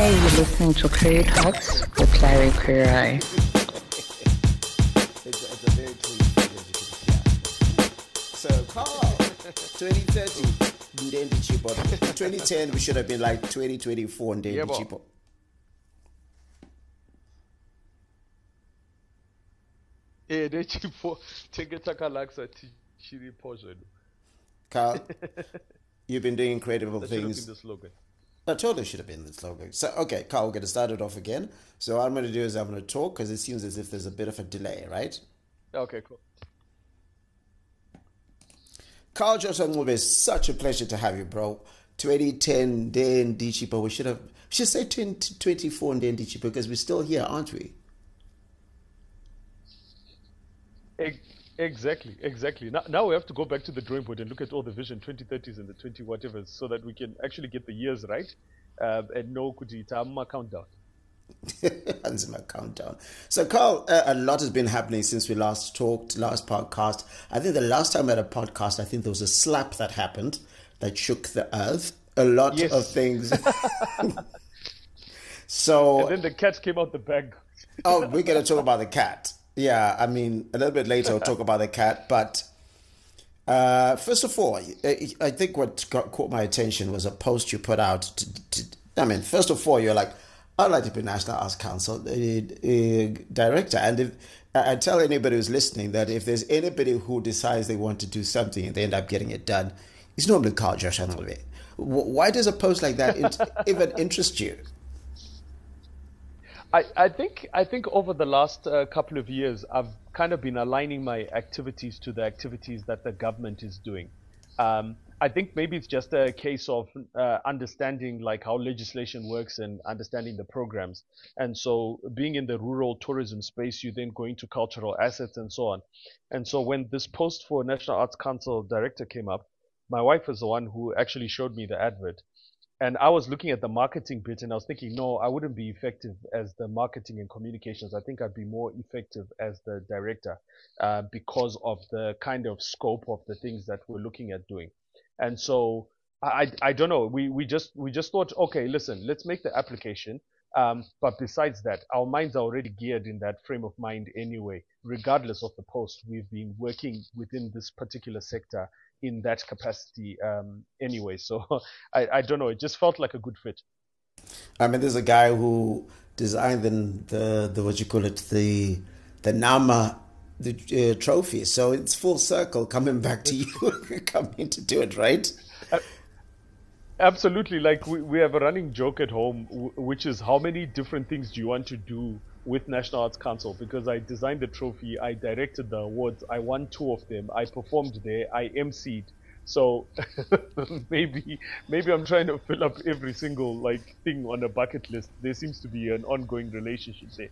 Hey, you're listening to Queer Talks with Larry Queer It's, it's a very clean thing, as you. So, Carl, 2030, Ndendi Chipo. 2010, we should have been like 2024 Ndendi Yeah, but- Chipo. Eh, nechipo chengeta kalaksa chiripo zvenu Carl, you've been doing incredible that should have been things. the slogan I totally should have been the slogan. So, okay, Carl, we're going to start it off again. So, what I'm going to do is I'm going to talk because it seems as if there's a bit of a delay, right? okay cool Carl Joshua Ncube, it's such a pleasure to have you, bro. 2010, then Dichipo. We should have, we should say 2024 and Dichipo because we're still here, aren't we? Exactly exactly now, now we have to go back to the drawing board and look at all the vision 2030s and the 20 whatevers so that we can actually get the years right uh, and know kuti tama countdown Hanzima countdown. So, Carl, uh, a lot has been happening since we last talked, last podcast. I think the last time we had a podcast, I think there was a slap that happened that shook the earth. A lot Yes. of things. so, and then the cat came out the bag oh, we're going to talk about the cat. Yeah, I mean, a little bit later we'll talk about the cat. But uh, first of all, I, I think what got, caught my attention was a post you put out. To, to, I mean, first of all, you're like, I'd like to be National Arts Council uh, uh, director. And if I tell anybody who's listening that if there's anybody who decides they want to do something and they end up getting it done, it's normally Carl Josh. Why does a post like that even interest you? I, I think I think over the last uh, couple of years, I've kind of been aligning my activities to the activities that the government is doing. Um, I think maybe it's just a case of uh, understanding like how legislation works and understanding the programs. And so, being in the rural tourism space, you then go into cultural assets and so on. And so, when this post for National Arts Council director came up, my wife was the one who actually showed me the advert and I was looking at the marketing bit and I was thinking, no, I wouldn't be effective as the marketing and communications. I think I'd be more effective as the director uh, because of the kind of scope of the things that we're looking at doing. And so I, I, don't know. We, we just we just thought, okay, listen, let's make the application. Um, but besides that, our minds are already geared in that frame of mind anyway. Regardless of the post, we've been working within this particular sector in that capacity um, anyway. So I, I don't know. It just felt like a good fit. I mean, there's a guy who designed the the, the what you call it the the Nama the uh, trophy. So it's full circle coming back to you, coming to do it right. Absolutely. Like we, we have a running joke at home, w- which is how many different things do you want to do with National Arts Council? Because I designed the trophy, I directed the awards, I won two of them, I performed there, I emceed. So maybe maybe I'm trying to fill up every single like thing on a bucket list. There seems to be an ongoing relationship there.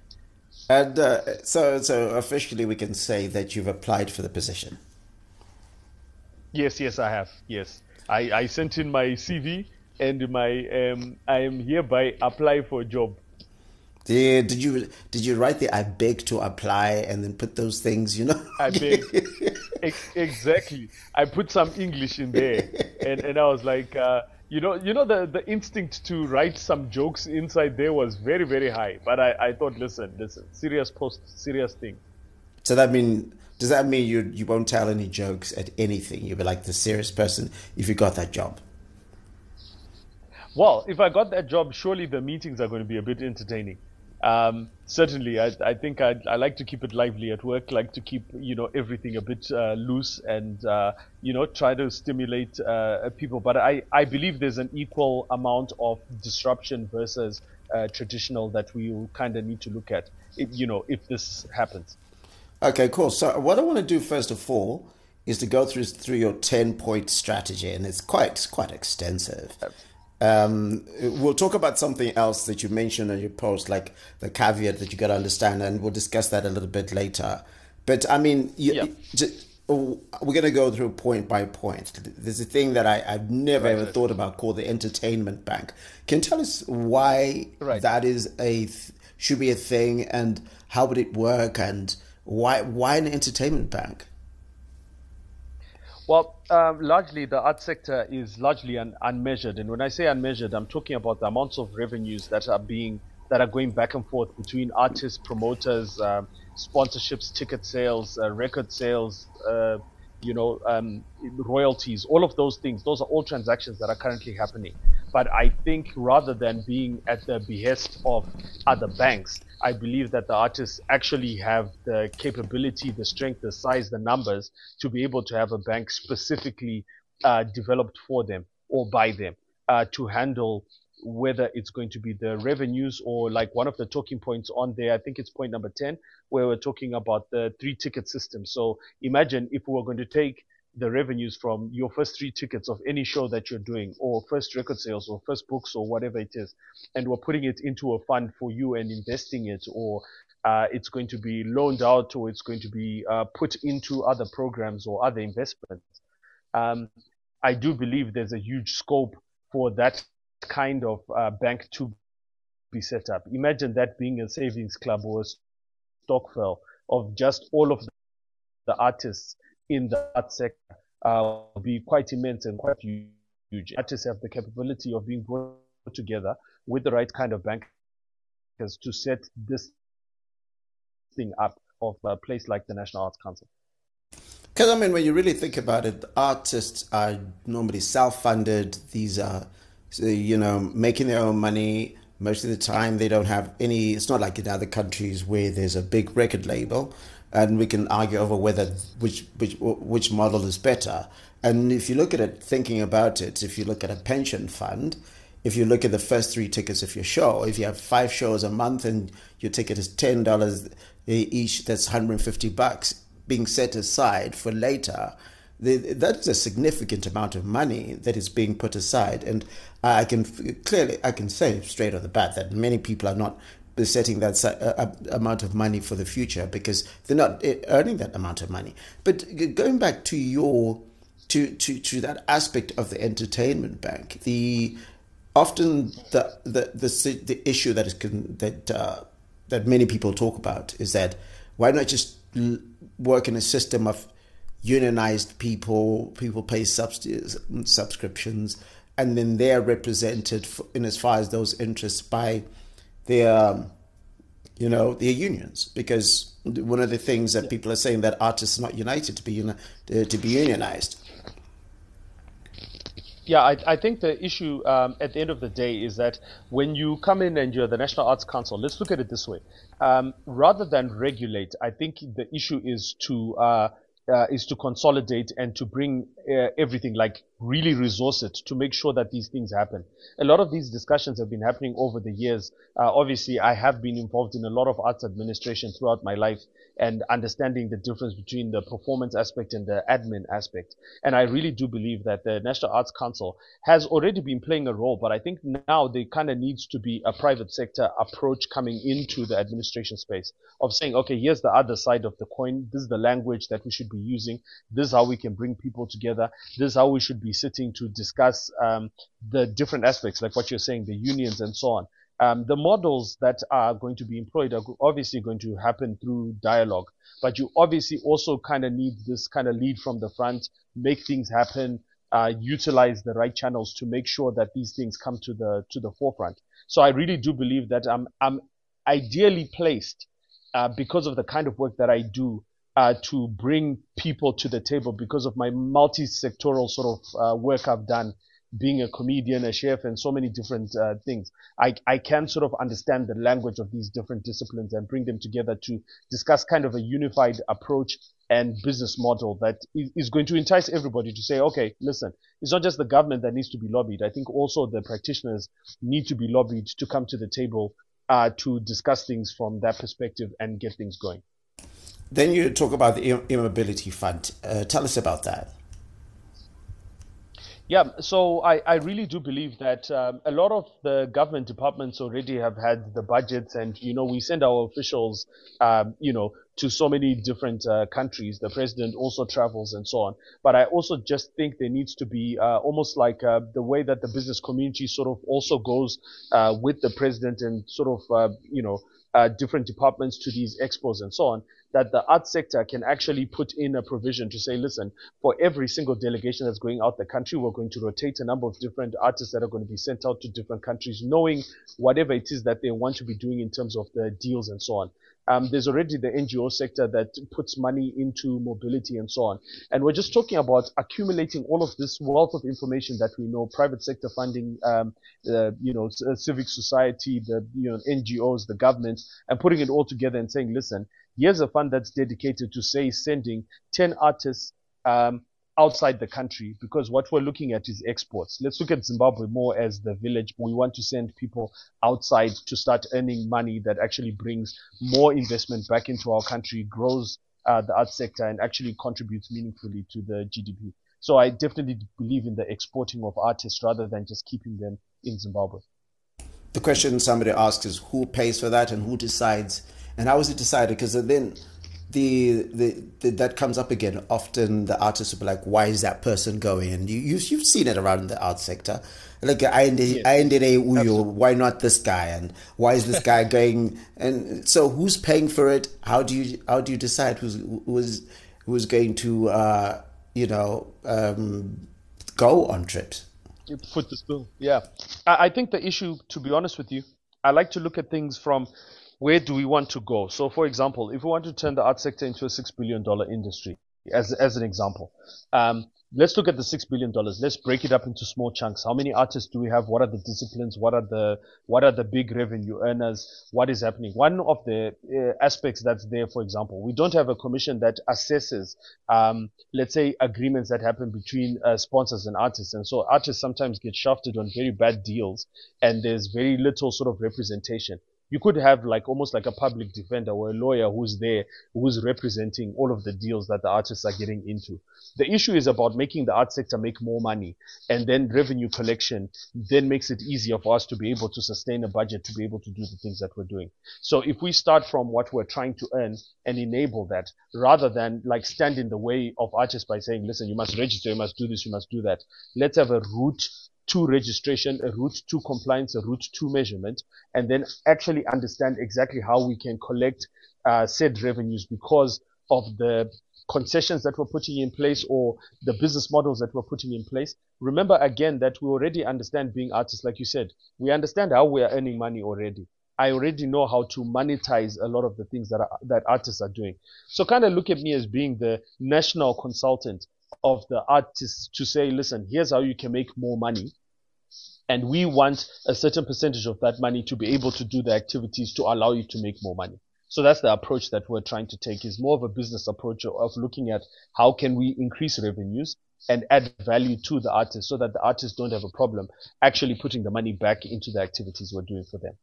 And uh, so so officially, we can say that you've applied for the position. Yes, yes, I have. Yes, I, I sent in my CV and my um, I am hereby apply for a job. Did, did you did you write the I beg to apply and then put those things? You know, I beg. Ex- exactly. I put some English in there, and, and I was like, uh, you know, you know, the, the instinct to write some jokes inside there was very very high. But I, I thought, listen, listen, serious post, serious thing. so that mean does that mean you you won't tell any jokes at anything? You'll be like the serious person if you got that job. Well, if I got that job, surely the meetings are going to be a bit entertaining. Um, certainly, I, I think I, I like to keep it lively at work, like to keep you know everything a bit uh, loose and uh, you know try to stimulate uh, people. But I, I believe there's an equal amount of disruption versus uh, traditional that we kind of need to look at. If, you know, if this happens. Okay, cool. So what I want to do first of all is to go through through your ten point strategy, and it's quite it's quite extensive. Um, we'll talk about something else that you mentioned in your post, like the caveat that you got to understand, and we'll discuss that a little bit later. But I mean, you, Yeah. oh, we're going to go through point by point. There's a thing that I, I've never ever thought about called the entertainment bank. Can you tell us why Right. that is a should be a thing, and how would it work, and why why an entertainment bank? Well, um, largely the art sector is largely un- unmeasured, and when I say unmeasured, I'm talking about the amounts of revenues that are being that are going back and forth between artists, promoters, uh, sponsorships, ticket sales, uh, record sales, uh, you know, um, royalties, all of those things. Those are all transactions that are currently happening. But I think rather than being at the behest of other banks, I believe that the artists actually have the capability, the strength, the size, the numbers to be able to have a bank specifically uh, developed for them or by them uh, to handle whether it's going to be the revenues or like one of the talking points on there, I think it's point number 10, where we're talking about the three ticket system. So imagine if we were going to take the revenues from your first three tickets of any show that you're doing or first record sales or first books or whatever it is and we're putting it into a fund for you and investing it or uh, it's going to be loaned out or it's going to be uh, put into other programs or other investments um, i do believe there's a huge scope for that kind of uh, bank to be set up. Imagine that being a savings club or a stokvel of just all of the artists in that sector uh, will be quite immense and quite huge. Artists have the capability of being brought together with the right kind of bankers to set this thing up of a place like the National Arts Council. Because I mean, when you really think about it, artists are normally self-funded. These are, you know, making their own money. Most of the time, they don't have any. It's not like in other countries where there's a big record label and we can argue over whether which which which model is better. And if you look at it, thinking about it, if you look at a pension fund, if you look at the first three tickets of your show, if you have five shows a month and your ticket is ten dollars each, that's 150 bucks being set aside for later. that is a significant amount of money that is being put aside, and I can clearly I can say straight off the bat that many people are not setting that uh, amount of money for the future because they're not eh, earning that amount of money. But going back to your to to to that aspect of the entertainment bank, the often the the the, the issue that is that uh, that many people talk about is that why not just work in a system of unionized people, people pay subscriptions, and then they're represented in as far as those interests by their, um, you know, their unions. Because one of the things that people are saying that artists are not united to be uni- to be unionized. Yeah, I, I, think the issue um, at the end of the day is that when you come in and you're the National Arts Council, let's look at it this way. Um, rather than regulate, I think the issue is to uh, uh, is to consolidate and to bring uh, everything like really resource it to make sure that these things happen. A lot of these discussions have been happening over the years. Uh, obviously, I have been involved in a lot of arts administration throughout my life and understanding the difference between the performance aspect and the admin aspect. And I really do believe that the National Arts Council has already been playing a role, but I think now there kind of needs to be a private sector approach coming into the administration space of saying, okay, here's the other side of the coin. This is the language that we should be using. This is how we can bring people together. This is how we should be sitting to discuss um, the different aspects, like what you're saying, the unions and so on. Um, the models that are going to be employed are obviously going to happen through dialogue, but you obviously also kind of need this kind of lead from the front, make things happen, uh, utilize the right channels to make sure that these things come to the to the forefront. So I really do believe that I'm I'm ideally placed uh, because of the kind of work that I do uh, to bring people to the table because of my multi-sectoral sort of uh, work I've done being a comedian, a chef, and so many different uh, things, I, I can sort of understand the language of these different disciplines and bring them together to discuss kind of a unified approach and business model that is going to entice everybody to say, okay, listen, it's not just the government that needs to be lobbied. I think also the practitioners need to be lobbied to come to the table uh, to discuss things from that perspective and get things going. Then you talk about the e-mobility fund. Uh, tell us about that. Yeah, so I, I really do believe that um, a lot of the government departments already have had the budgets, and you know we send our officials, um, you know, to so many different uh, countries. The president also travels and so on. But I also just think there needs to be uh, almost like uh, the way that the business community sort of also goes uh, with the president and sort of, uh, you know, uh, different departments to these expos and so on, that the art sector can actually put in a provision to say, listen, for every single delegation that's going out the country, we're going to rotate a number of different artists that are going to be sent out to different countries, knowing whatever it is that they want to be doing in terms of the deals and so on. Um, there's already the NGO sector that puts money into mobility and so on. And we're just talking about accumulating all of this wealth of information that we know, private sector funding, um, uh, you know, c- civic society, the, you know, NGOs, the government, and putting it all together and saying, listen, here's a fund that's dedicated to say sending 10 artists, um, outside the country because what we're looking at is exports. Let's look at Zimbabwe more as the village. We want to send people outside to start earning money that actually brings more investment back into our country, grows uh, the art sector, and actually contributes meaningfully to the GDP. So I definitely believe in the exporting of artists rather than just keeping them in Zimbabwe. The question somebody asks is who pays for that and who decides, and how is it decided? Because then the, the, the that comes up again. Often the artists will be like, "Why is that person going?" And you, you you've seen it around the art sector. Like I ended I ended a uyo. Why not this guy? And why is this guy going? And so who's paying for it? How do you how do you decide who's who's who's going to uh, you know um, go on trips? You foot the bill. Yeah, I, I think the issue, to be honest with you, I like to look at things from where do we want to go? So, for example, if we want to turn the art sector into a six billion dollar industry, as as an example, um, let's look at the six billion dollars. Let's break it up into small chunks. How many artists do we have? What are the disciplines? What are the what are the big revenue earners? What is happening? One of the uh, aspects that's there, for example, we don't have a commission that assesses, um, let's say, agreements that happen between uh, sponsors and artists, and so artists sometimes get shafted on very bad deals, and there's very little sort of representation you could have like almost like a public defender or a lawyer who's there who's representing all of the deals that the artists are getting into. The issue is about making the art sector make more money and then revenue collection then makes it easier for us to be able to sustain a budget to be able to do the things that we're doing. So if we start from what we're trying to earn and enable that rather than like stand in the way of artists by saying listen you must register you must do this you must do that let's have a route to registration, a route to compliance, a route to measurement, and then actually understand exactly how we can collect uh, said revenues because of the concessions that we're putting in place or the business models that we're putting in place. Remember again that we already understand being artists, like you said, we understand how we are earning money already. I already know how to monetize a lot of the things that are, that artists are doing. So kind of look at me as being the national consultant of the artists to say, listen, here's how you can make more money. And we want a certain percentage of that money to be able to do the activities to allow you to make more money. So that's the approach that we're trying to take is more of a business approach of looking at how can we increase revenues and add value to the artists so that the artists don't have a problem actually putting the money back into the activities we're doing for them.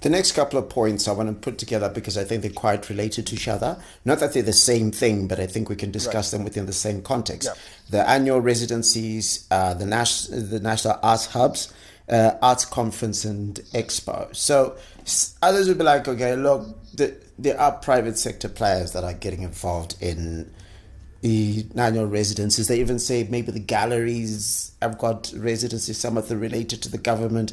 The next couple of points I want to put together because I think they're quite related to each other. Not that they're the same thing, but I think we can discuss right. them within the same context. Yeah. The annual residencies, uh, the, Nas- the National Arts Hubs, uh, Arts Conference, and Expo. So others would be like, okay, look, the, there are private sector players that are getting involved in the annual residencies. They even say maybe the galleries have got residencies, some of them related to the government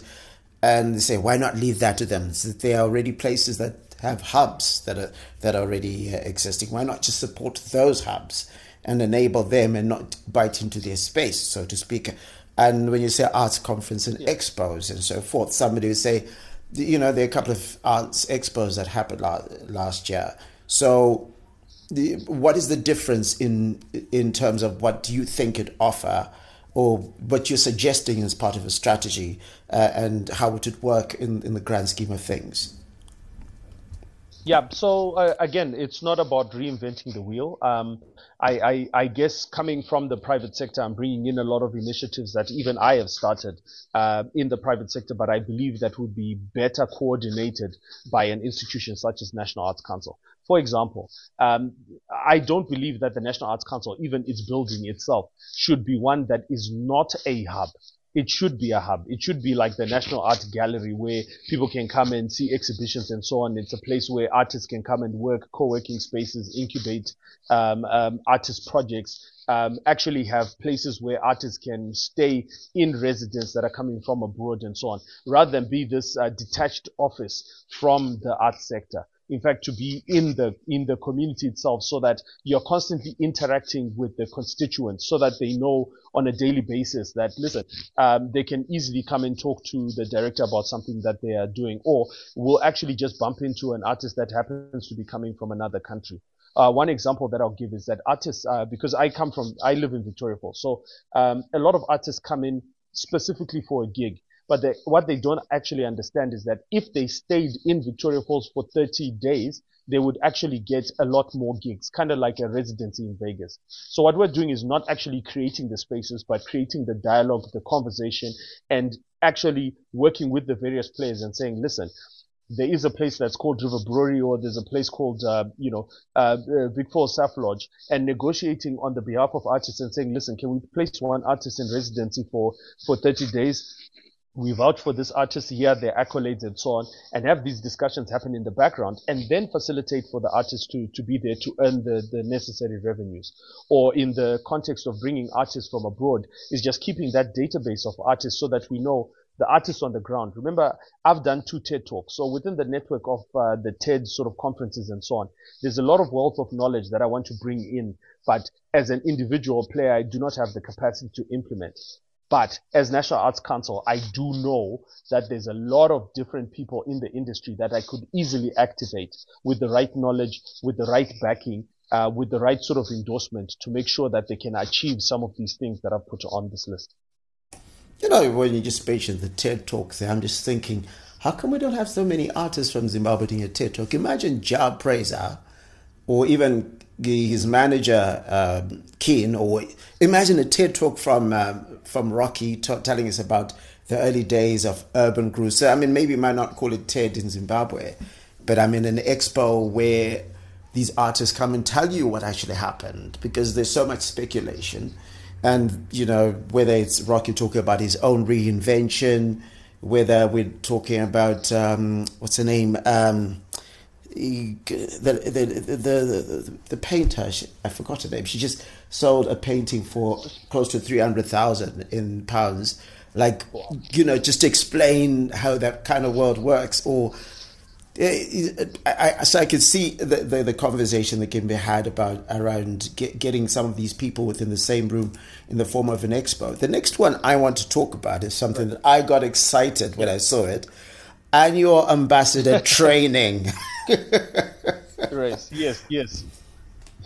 and they say, why not leave that to them? So there are already places that have hubs that are that are already uh, existing. Why not just support those hubs and enable them and not bite into their space, so to speak? And when you say arts conference and yeah. expos and so forth, somebody would say, you know, there are a couple of arts expos that happened last year. So, the, what is the difference in in terms of what do you think it offer? Or what you're suggesting as part of a strategy uh, and how would it work in, in the grand scheme of things? Yeah, so uh, again, it's not about reinventing the wheel. Um, I, I, I, guess coming from the private sector, I'm bringing in a lot of initiatives that even I have started uh, in the private sector, but I believe that would be better coordinated by an institution such as National Arts Council. For example, um, I don't believe that the National Arts Council, even its building itself, should be one that is not a hub it should be a hub. It should be like the National Art Gallery where people can come and see exhibitions and so on. It's a place where artists can come and work, co-working spaces, incubate um, um, artist projects. Um, actually have places where artists can stay in residence that are coming from abroad and so on, rather than be this uh, detached office from the art sector in fact, to be in the, in the community itself so that you're constantly interacting with the constituents so that they know on a daily basis that, listen, um, they can easily come and talk to the director about something that they are doing or will actually just bump into an artist that happens to be coming from another country. Uh, one example that I'll give is that artists, uh, because I come from, I live in Victoria Falls, so um, a lot of artists come in specifically for a gig. But they, what they don't actually understand is that if they stayed in Victoria Falls for 30 days, they would actually get a lot more gigs, kind of like a residency in Vegas. So what we're doing is not actually creating the spaces, but creating the dialogue, the conversation, and actually working with the various players and saying, listen, there is a place that's called River Brewery or there's a place called, uh, you know, uh, uh, Vic Falls Surf Lodge and negotiating on the behalf of artists and saying, listen, can we place one artist in residency for, for 30 days? We vouch for this artist here, their accolades and so on, and have these discussions happen in the background, and then facilitate for the artist to, to be there to earn the, the necessary revenues. Or in the context of bringing artists from abroad, is just keeping that database of artists so that we know the artists on the ground. Remember, I've done two TED talks. So within the network of uh, the TED sort of conferences and so on, there's a lot of wealth of knowledge that I want to bring in. But as an individual player, I do not have the capacity to implement. But as National Arts Council, I do know that there's a lot of different people in the industry that I could easily activate with the right knowledge, with the right backing, uh, with the right sort of endorsement to make sure that they can achieve some of these things that I've put on this list. You know, when you just mentioned the TED Talk there, I'm just thinking, how come we don't have so many artists from Zimbabwe doing a TED Talk? Imagine Jah Prayzah or even his manager um, Keen, or imagine a TED talk from um, from Roki t- telling us about the early days of urban grooves. So I mean, maybe you might not call it TED in Zimbabwe, but I mean an expo where these artists come and tell you what actually happened because there's so much speculation, and you know whether it's Roki talking about his own reinvention, whether we're talking about um, what's the name. Um, the, the, the, the, the painter, I forgot her name, she just sold a painting for close to 300,000 in pounds. Like, you know, just to explain how that kind of world works. Or, eh, I, I, so I can see the, the, the, conversation that can be had about around get, getting some of these people within the same room in the form of an expo. The next one I want to talk about is something that I got excited when I saw it annual ambassador training. Yes. Yes.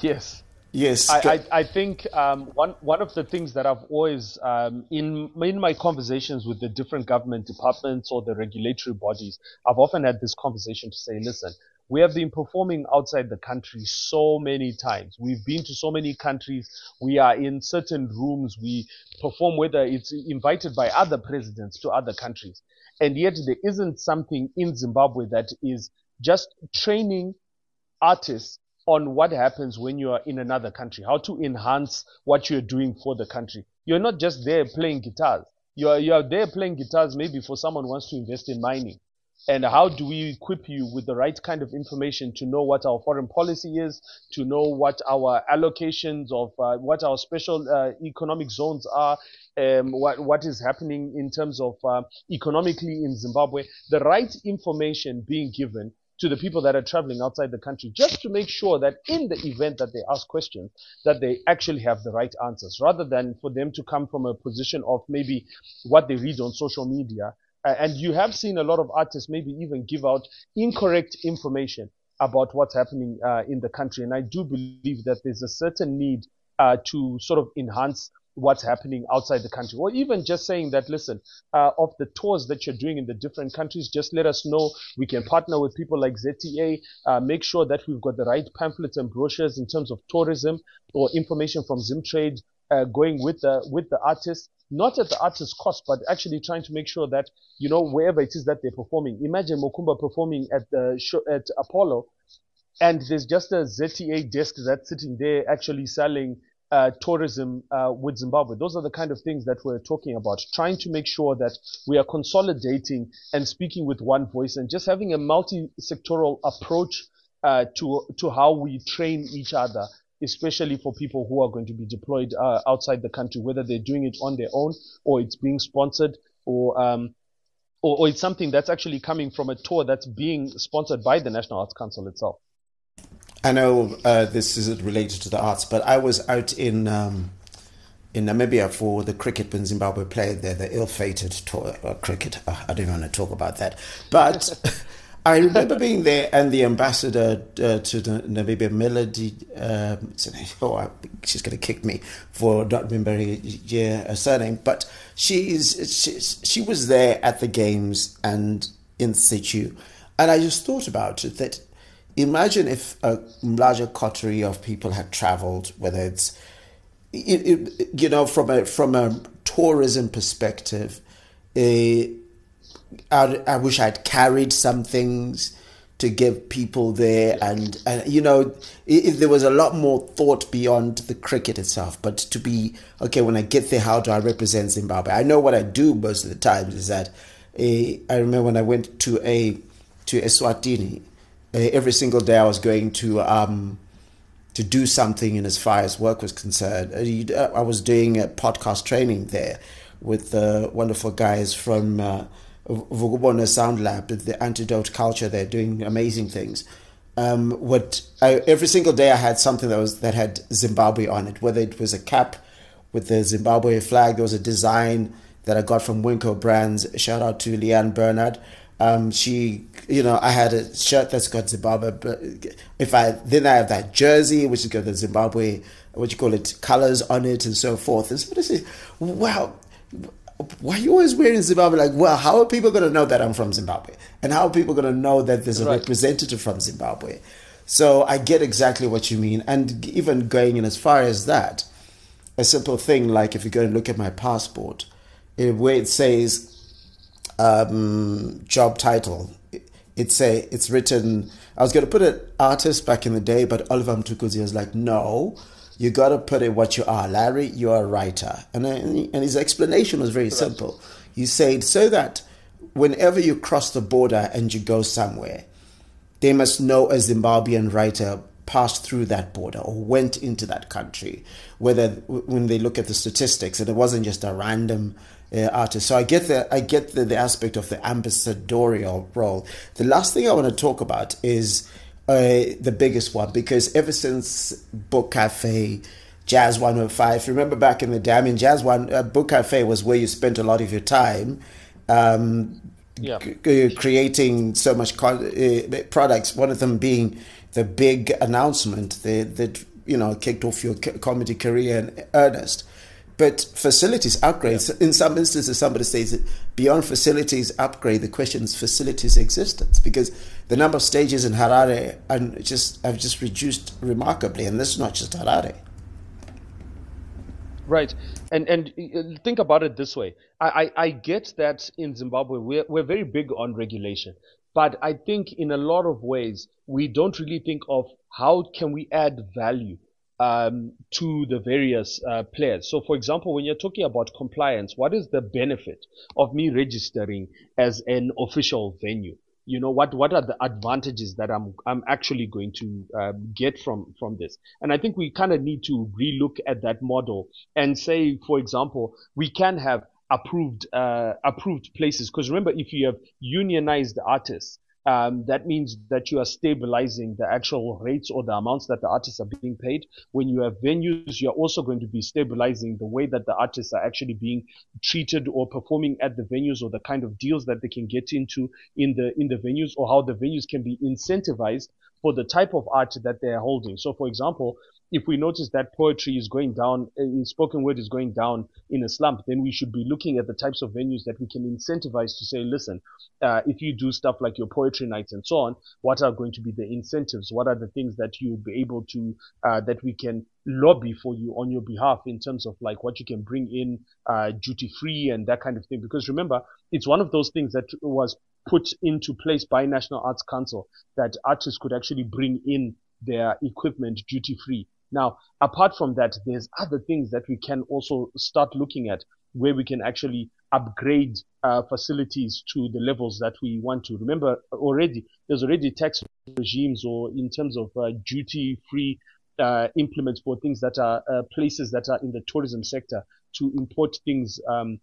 Yes. Yes. I, I, I think um, one one of the things that I've always um, in in my conversations with the different government departments or the regulatory bodies, I've often had this conversation to say, listen, we have been performing outside the country so many times. We've been to so many countries. We are in certain rooms. We perform whether it's invited by other presidents to other countries. And yet there isn't something in Zimbabwe that is just training artists on what happens when you are in another country, how to enhance what you're doing for the country. You're not just there playing guitars. You're, you're there playing guitars maybe for someone who wants to invest in mining. And how do we equip you with the right kind of information to know what our foreign policy is, to know what our allocations of uh, what our special uh, economic zones are, um, what, what is happening in terms of uh, economically in Zimbabwe, the right information being given to the people that are traveling outside the country just to make sure that in the event that they ask questions that they actually have the right answers rather than for them to come from a position of maybe what they read on social media and you have seen a lot of artists maybe even give out incorrect information about what's happening uh, in the country and i do believe that there's a certain need uh, to sort of enhance what's happening outside the country, or even just saying that, listen, uh, of the tours that you're doing in the different countries, just let us know. We can partner with people like ZTA, uh, make sure that we've got the right pamphlets and brochures in terms of tourism or information from Zimtrade uh, going with the with the artists, not at the artist's cost, but actually trying to make sure that you know wherever it is that they're performing. Imagine Mokoomba performing at the show at Apollo, and there's just a ZTA desk that's sitting there actually selling uh, tourism uh, with Zimbabwe. Those are the kind of things that we're talking about, trying to make sure that we are consolidating and speaking with one voice and just having a multi-sectoral approach uh, to to how we train each other, especially for people who are going to be deployed uh, outside the country, whether they're doing it on their own or it's being sponsored or um, or, or it's something that's actually coming from a tour that's being sponsored by the National Arts Council itself. I know uh, this isn't related to the arts, but I was out in um, in Namibia for the cricket when Zimbabwe played there, the ill-fated tour, uh, cricket. Uh, I don't want to talk about that, but I remember being there, and the ambassador uh, to Namibia, Melody, um, oh, she's going to kick me for not remembering yeah, her surname, but she's she, she was there at the games and in situ, and I just thought about it that imagine if a larger coterie of people had traveled, whether it's it, it, you know from a from a tourism perspective. Uh, I, I wish I'd carried some things to give people there and, and you know if there was a lot more thought beyond the cricket itself but to be okay when i get there how do i represent zimbabwe? I know what i do most of the time is that uh, i remember when i went to a to eswatini uh, every single day i was going to um to do something in as far as work was concerned. Uh, i was doing a podcast training there with the wonderful guys from uh, Vukubona Sound Lab, the antidote culture, they're doing amazing things. Um, what I, every single day I had something that was that had Zimbabwe on it, whether it was a cap with the Zimbabwe flag, there was a design that I got from Winko Brands. Shout out to Leanne Bernard. Um, she, you know, I had a shirt that's got Zimbabwe. If I then I have that jersey which has got the Zimbabwe, what you call it, colors on it and so forth. And so say, wow, why are you always wearing Zimbabwe? Like, well, how are people going to know that I'm from Zimbabwe? And how are people going to know that there's a right. representative from Zimbabwe? So I get exactly what you mean. And even going in as far as that, a simple thing like if you go and look at my passport, where it says um, job title, it's a it's written. I was going to put an artist back in the day, but Oliver Mtukudzi was like, no, you got to put it what you are. Larry, you are a writer. And, and his explanation was very simple. He said, so that whenever you cross the border and you go somewhere, they must know a Zimbabwean writer passed through that border or went into that country, whether when they look at the statistics, and it wasn't just a random uh, artist. So I get the I get the, the aspect of the ambassadorial role. The last thing I want to talk about is uh, the biggest one because ever since Book Cafe, Jazz 105, remember back in the day, I mean, Jazz One, uh, Book Cafe was where you spent a lot of your time. Um, yeah. c- uh, creating so much con- uh, products. One of them being the big announcement that, that you know kicked off your comedy career in earnest. But facilities upgrades, yeah. in some instances, somebody says that beyond facilities upgrade, the question is facilities existence because the number of stages in Harare and just have just reduced remarkably, and this is not just Harare. Right, and and think about it this way. I, I, I get that in Zimbabwe we're we're very big on regulation, but I think in a lot of ways we don't really think of how can we add value um, to the various uh, players. So, for example, when you're talking about compliance, what is the benefit of me registering as an official venue? You know what? What are the advantages that I'm I'm actually going to uh, get from from this? And I think we kind of need to relook at that model and say, for example, we can have approved uh, approved places because remember, if you have unionized artists, um, that means that you are stabilizing the actual rates or the amounts that the artists are being paid. When you have venues, you're also going to be stabilizing the way that the artists are actually being treated or performing at the venues or the kind of deals that they can get into in the in the venues or how the venues can be incentivized for the type of art that they are holding. So, for example, if we notice that poetry is going down, uh, spoken word is going down in a slump, then we should be looking at the types of venues that we can incentivize to say, listen, uh, if you do stuff like your poetry nights and so on, what are going to be the incentives? What are the things that you'll be able to, uh, that we can lobby for you on your behalf in terms of like what you can bring in, uh, duty free and that kind of thing? Because remember, it's one of those things that was put into place by National Arts Council that artists could actually bring in their equipment duty free Now, apart from that, there's other things that we can also start looking at where we can actually upgrade uh, facilities to the levels that we want to. Remember, already there's already tax regimes or in terms of uh, duty-free uh, implements for things that are uh, places that are in the tourism sector to import things um,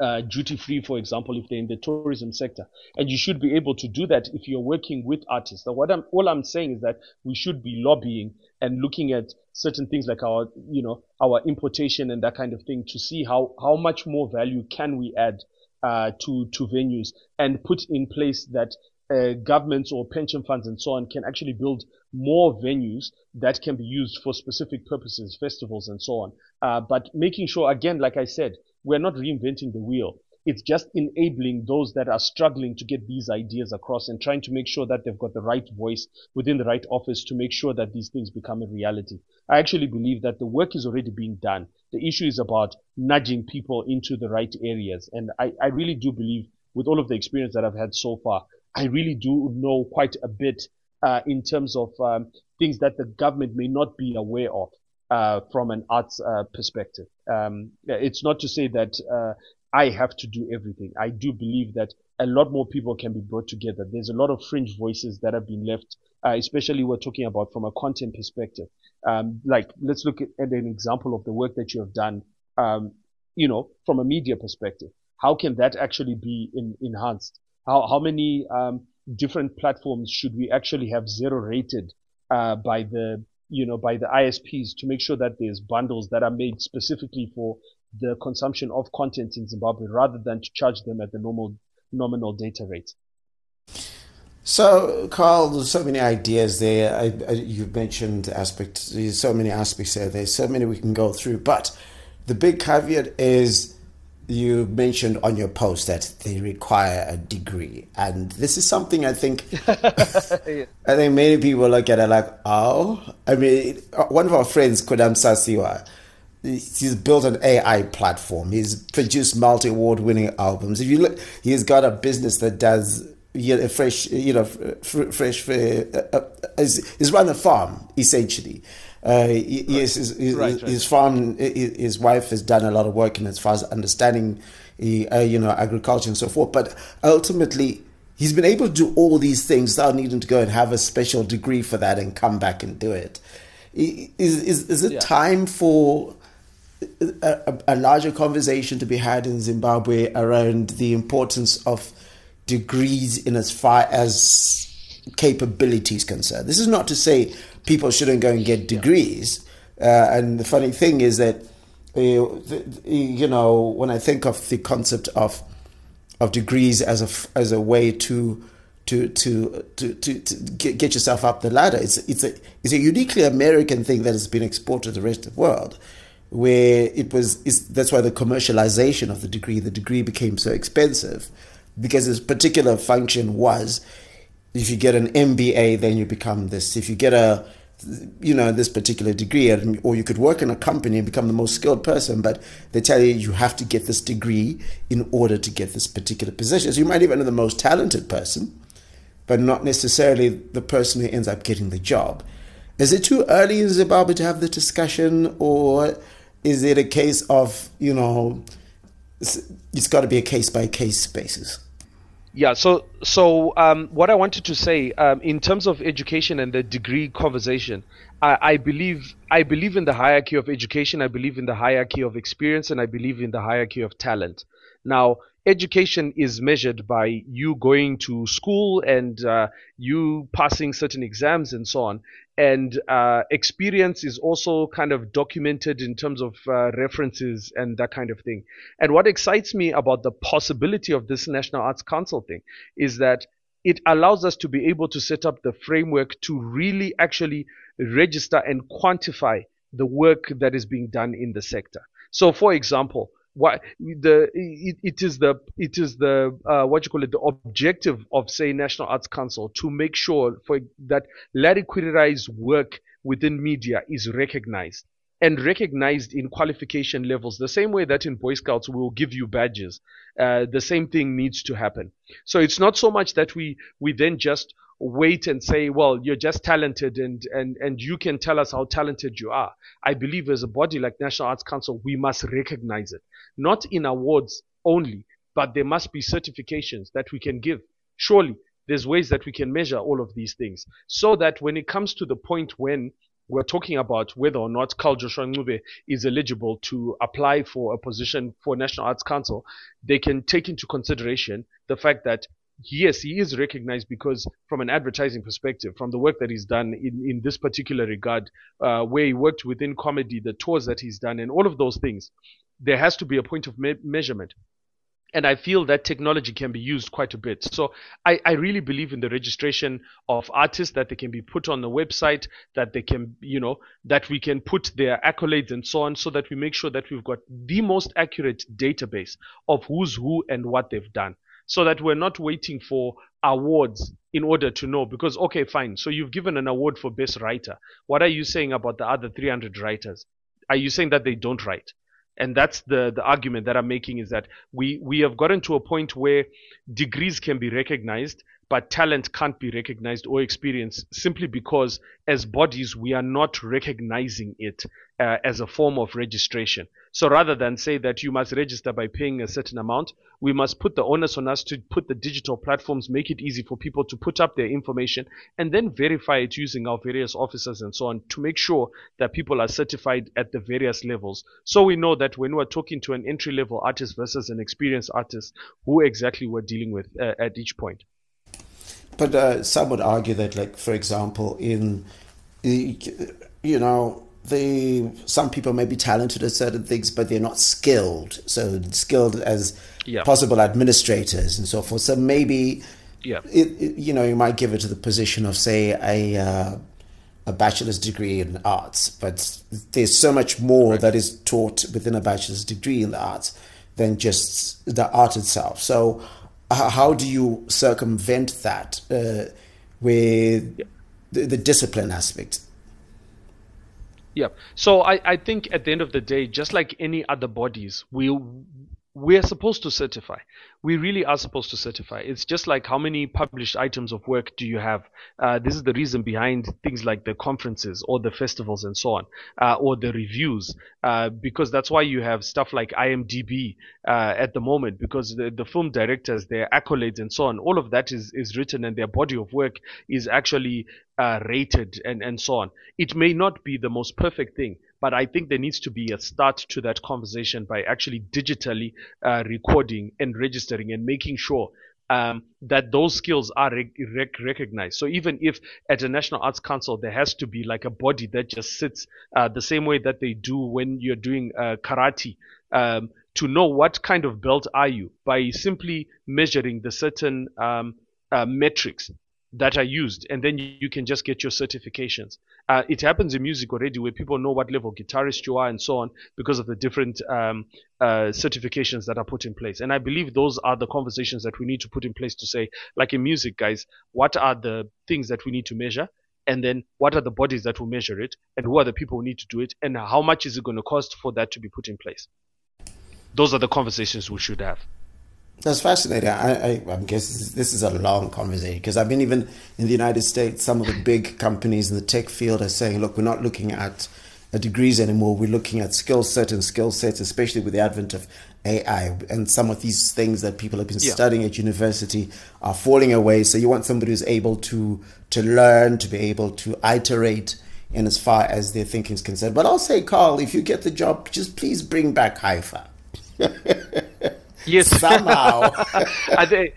uh, duty free, for example, if they're in the tourism sector. And you should be able to do that if you're working with artists. So what I'm, all I'm saying is that we should be lobbying and looking at certain things like our, you know, our importation and that kind of thing to see how, how much more value can we add, uh, to, to venues and put in place that uh, governments or pension funds and so on can actually build more venues that can be used for specific purposes, festivals and so on. Uh, but making sure, again, like I said, we're not reinventing the wheel. It's just enabling those that are struggling to get these ideas across and trying to make sure that they've got the right voice within the right office to make sure that these things become a reality. I actually believe that the work is already being done. The issue is about nudging people into the right areas. And I, I really do believe with all of the experience that I've had so far, I really do know quite a bit uh, in terms of um, things that the government may not be aware of uh, from an arts uh, perspective. Um, it's not to say that uh, I have to do everything. I do believe that a lot more people can be brought together. There's a lot of fringe voices that have been left, uh, especially we're talking about from a content perspective. Um, like, let's look at, an example of the work that you have done, um, you know, from a media perspective. How can that actually be in, enhanced? How, how many um, different platforms should we actually have zero rated uh, by the you know, by the ISPs to make sure that there's bundles that are made specifically for the consumption of content in Zimbabwe rather than to charge them at the normal nominal data rate. So, Carl, there's so many ideas there. I, I, you've mentioned aspects. So many aspects there. There's so many we can go through. But the big caveat is you mentioned on your post that they require a degree, and this is something I think I think many people look at it like, oh, I mean, one of our friends, Kodam Sasiwa, he's built an AI platform. He's produced multi award winning albums. If you look, he's got a business that does you know, fresh, you know, fresh, uh, uh, is run a farm essentially. Uh, yes, his, his, right, his, farm, his wife has done a lot of work in as far as understanding, uh, you know, agriculture and so forth. But ultimately, he's been able to do all these things without needing to go and have a special degree for that and come back and do it. Is is, is it yeah. time for a, a, larger conversation to be had in Zimbabwe around the importance of degrees in as far as capability is concerned? This is not to say people shouldn't go and get degrees. Uh, and the funny thing is that, uh, you know, when I think of the concept of of degrees as a as a way to to to to to, to get, yourself up the ladder, it's it's a it's a uniquely American thing that has been exported to the rest of the world, where it was that's why the commercialization of the degree the degree became so expensive, because its particular function was if you get an MBA, then you become this. If you get a you know this particular degree or you could work in a company and become the most skilled person but they tell you you have to get this degree in order to get this particular position. So you might even be the most talented person but not necessarily the person who ends up getting the job. Is it too early in zimbabwe to have the discussion or is it a case of you know it's, it's got to be a case by case basis yeah, so so um, what I wanted to say um, in terms of education and the degree conversation, I, I, believe I believe in the hierarchy of education. I believe in the hierarchy of experience, and I believe in the hierarchy of talent. Now, education is measured by you going to school and uh, you passing certain exams and so on. And uh, experience is also kind of documented in terms of uh, references and that kind of thing. And what excites me about the possibility of this National Arts Council thing is that it allows us to be able to set up the framework to really actually register and quantify the work that is being done in the sector. So, for example, what the it, it is the it is the uh, what you call it the objective of say National Arts Council to make sure for that Larry Kwirirayi's work within media is recognized and recognized in qualification levels the same way that in Boy Scouts we will give you badges. Uh, the same thing needs to happen. So it's not so much that we we then just wait and say, well, you're just talented and, and, and you can tell us how talented you are. I believe as a body like National Arts Council, we must recognize it, not in awards only, but there must be certifications that we can give. Surely there's ways that we can measure all of these things so that when it comes to the point when we're talking about whether or not Carl Joshua Ncube is eligible to apply for a position for National Arts Council, they can take into consideration the fact that yes, he is recognized because from an advertising perspective, from the work that he's done in, in this particular regard, uh, where he worked within comedy, the tours that he's done, and all of those things, there has to be a point of me- measurement and I feel that technology can be used quite a bit. So I, I, really believe in the registration of artists that they can be put on the website, that they can, you know, that we can put their accolades and so on, so that we make sure that we've got the most accurate database of who's who and what they've done. So that we're not waiting for awards in order to know. Because okay fine. So you've given an award for best writer. What are you saying about the other 300 writers? Are you saying that they don't write? And that's the the argument that I'm making is that we we have gotten to a point where degrees can be recognized but talent can't be recognized or experienced simply because as bodies we are not recognizing it uh, as a form of registration. So rather than say that you must register by paying a certain amount we must put the onus on us to put the digital platforms make it easy for people to put up their information and then verify it using our various officers and so on to make sure that people are certified at the various levels. So we know that when we're talking to an entry level artist versus an experienced artist who exactly we're dealing with uh, at each point but uh, some would argue that, like for example, in you know, the some people may be talented at certain things, but they're not skilled. So skilled as yeah. possible administrators and so forth. So maybe, yeah, it, it, you know, you might give it to the position of say a. Uh, a bachelor's degree in arts, but there's so much more right. that is taught within a bachelor's degree in the arts than just the art itself. So how do you circumvent that uh, with the, the, discipline aspect? Yeah. So I, I think at the end of the day, just like any other bodies, we we're supposed to certify. We really are supposed to certify. It's just like how many published items of work do you have? Uh, this is the reason behind things like the conferences or the festivals and so on, uh, or the reviews, uh, because that's why you have stuff like IMDb uh, at the moment, because the, the film directors, their accolades and so on, all of that is, is written and their body of work is actually uh, rated and, and so on. It may not be the most perfect thing, but I think there needs to be a start to that conversation by actually digitally uh, recording and registering and making sure um, that those skills are rec- recognized. So even if at a National Arts Council there has to be like a body that just sits uh, the same way that they do when you're doing uh, karate. Um, to know what kind of belt are you by simply measuring the certain um, uh, metrics that are used, and then you can just get your certifications. Uh, it happens in music already where people know what level guitarist you are and so on because of the different um, uh, certifications that are put in place. And I believe those are the conversations that we need to put in place to say, like in music, guys, what are the things that we need to measure? And then what are the bodies that will measure it? And who are the people who need to do it? And how much is it going to cost for that to be put in place? Those are the conversations we should have. That's fascinating. I, I, I guess this is a long conversation because I've been even in the United States. Some of the big companies in the tech field are saying, "Look, we're not looking at degrees anymore. We're looking at skill set and skill sets, especially with the advent of AI and some of these things that people have been yeah. studying at university are falling away. So you want somebody who's able to to learn, to be able to iterate." in as far as their thinking is concerned. But I'll say, Carl, if you get the job, just please bring back HIFA. Yes, somehow. I think,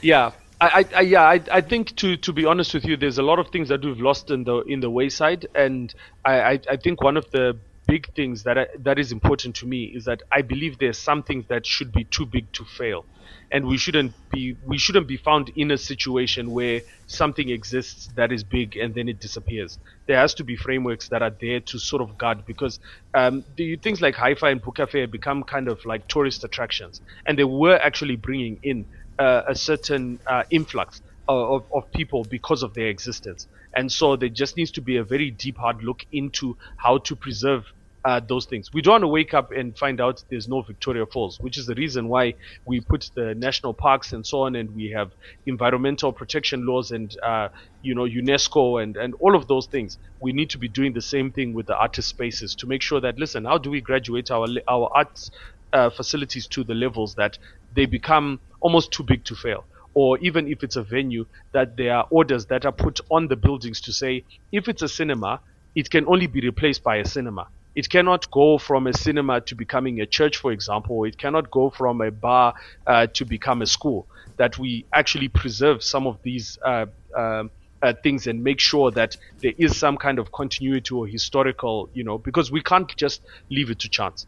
yeah. I, I, yeah, I, I think to, to be honest with you, there's a lot of things that we've lost in the in the wayside, and I, I, I think one of the big things that I, that is important to me is that I believe there's some things that should be too big to fail and we shouldn't be we shouldn't be found in a situation where something exists that is big and then it disappears. There has to be frameworks that are there to sort of guard because um, the, things like HIFA and Book Cafe become kind of like tourist attractions, and they were actually bringing in uh, a certain uh, influx of, of people because of their existence. And so there just needs to be a very deep, hard look into how to preserve uh, those things. We don't want to wake up and find out there's no Victoria Falls, which is the reason why we put the national parks and so on, and we have environmental protection laws and uh, you know UNESCO and and all of those things. We need to be doing the same thing with the artist spaces to make sure that listen, how do we graduate our our arts uh, facilities to the levels that they become almost too big to fail? or even if it's a venue, that there are orders that are put on the buildings to say if it's a cinema, it can only be replaced by a cinema. It cannot go from a cinema to becoming a church, for example, it cannot go from a bar uh, to become a school. That we actually preserve some of these uh, uh, uh, things and make sure that there is some kind of continuity or historical, you know, because we can't just leave it to chance.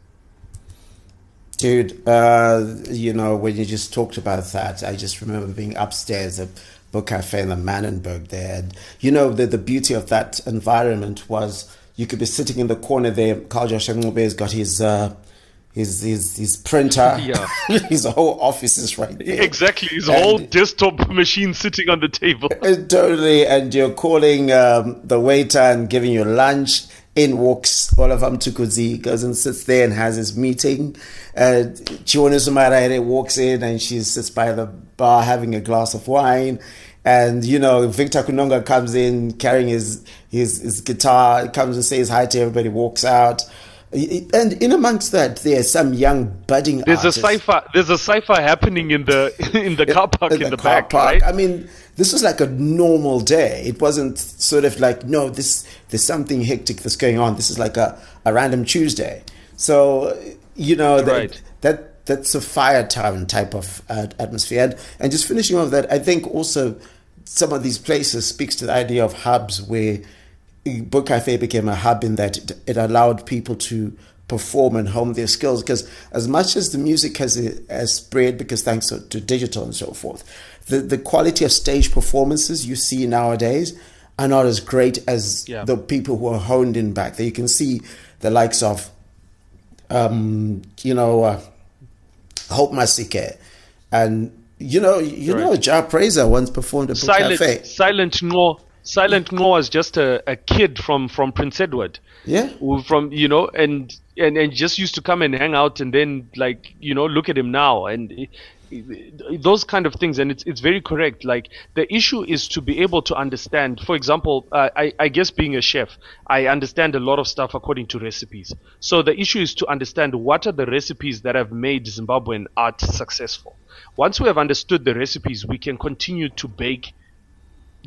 Dude, uh, you know, when you just talked about that, I just remember being upstairs at Book Cafe in the Mannenberg there. And, you know, the, the beauty of that environment was you could be sitting in the corner there. Carl Josh has got his, uh, his, his, his printer. Yeah. his whole office is right there. Exactly. His and, whole desktop machine sitting on the table. totally. And you're calling um, the waiter and giving you lunch in walks Oliver Mtukudzi, goes and sits there and has his meeting. Uh, Chiwoniso Maraire walks in and she sits by the bar having a glass of wine. And, you know, Victor Kunonga comes in carrying his, his, his guitar, comes and says hi to everybody, walks out. And in amongst that, there's some young budding. There's artist. a cipher. There's a cipher happening in the in the car park in, in the, the back, park. right? I mean, this was like a normal day. It wasn't sort of like no, this there's something hectic that's going on. This is like a, a random Tuesday. So you know that right. that that's a fire town type of uh, atmosphere. And, and just finishing off that, I think also some of these places speaks to the idea of hubs where Book Cafe became a hub in that it, allowed people to perform and hone their skills because as much as the music has, has spread because thanks to, to digital and so forth the, the quality of stage performances you see nowadays are not as great as yeah. the people who are honed in back there. You can see the likes of, um, you know, uh, Hope Masike, and you know, you right. know, Jah Prayzah once performed at Silent, Cafe. Silent No, Silent No was just a, a kid from from Prince Edward. Yeah. From you know, and and and just used to come and hang out, and then like you know, look at him now, and those kind of things and it's it's very correct. Like the issue is to be able to understand for example uh, I, I guess being a chef i understand a lot of stuff according to recipes. So the issue is to understand what are the recipes that have made zimbabwean art successful. Once we have understood the recipes we can continue to bake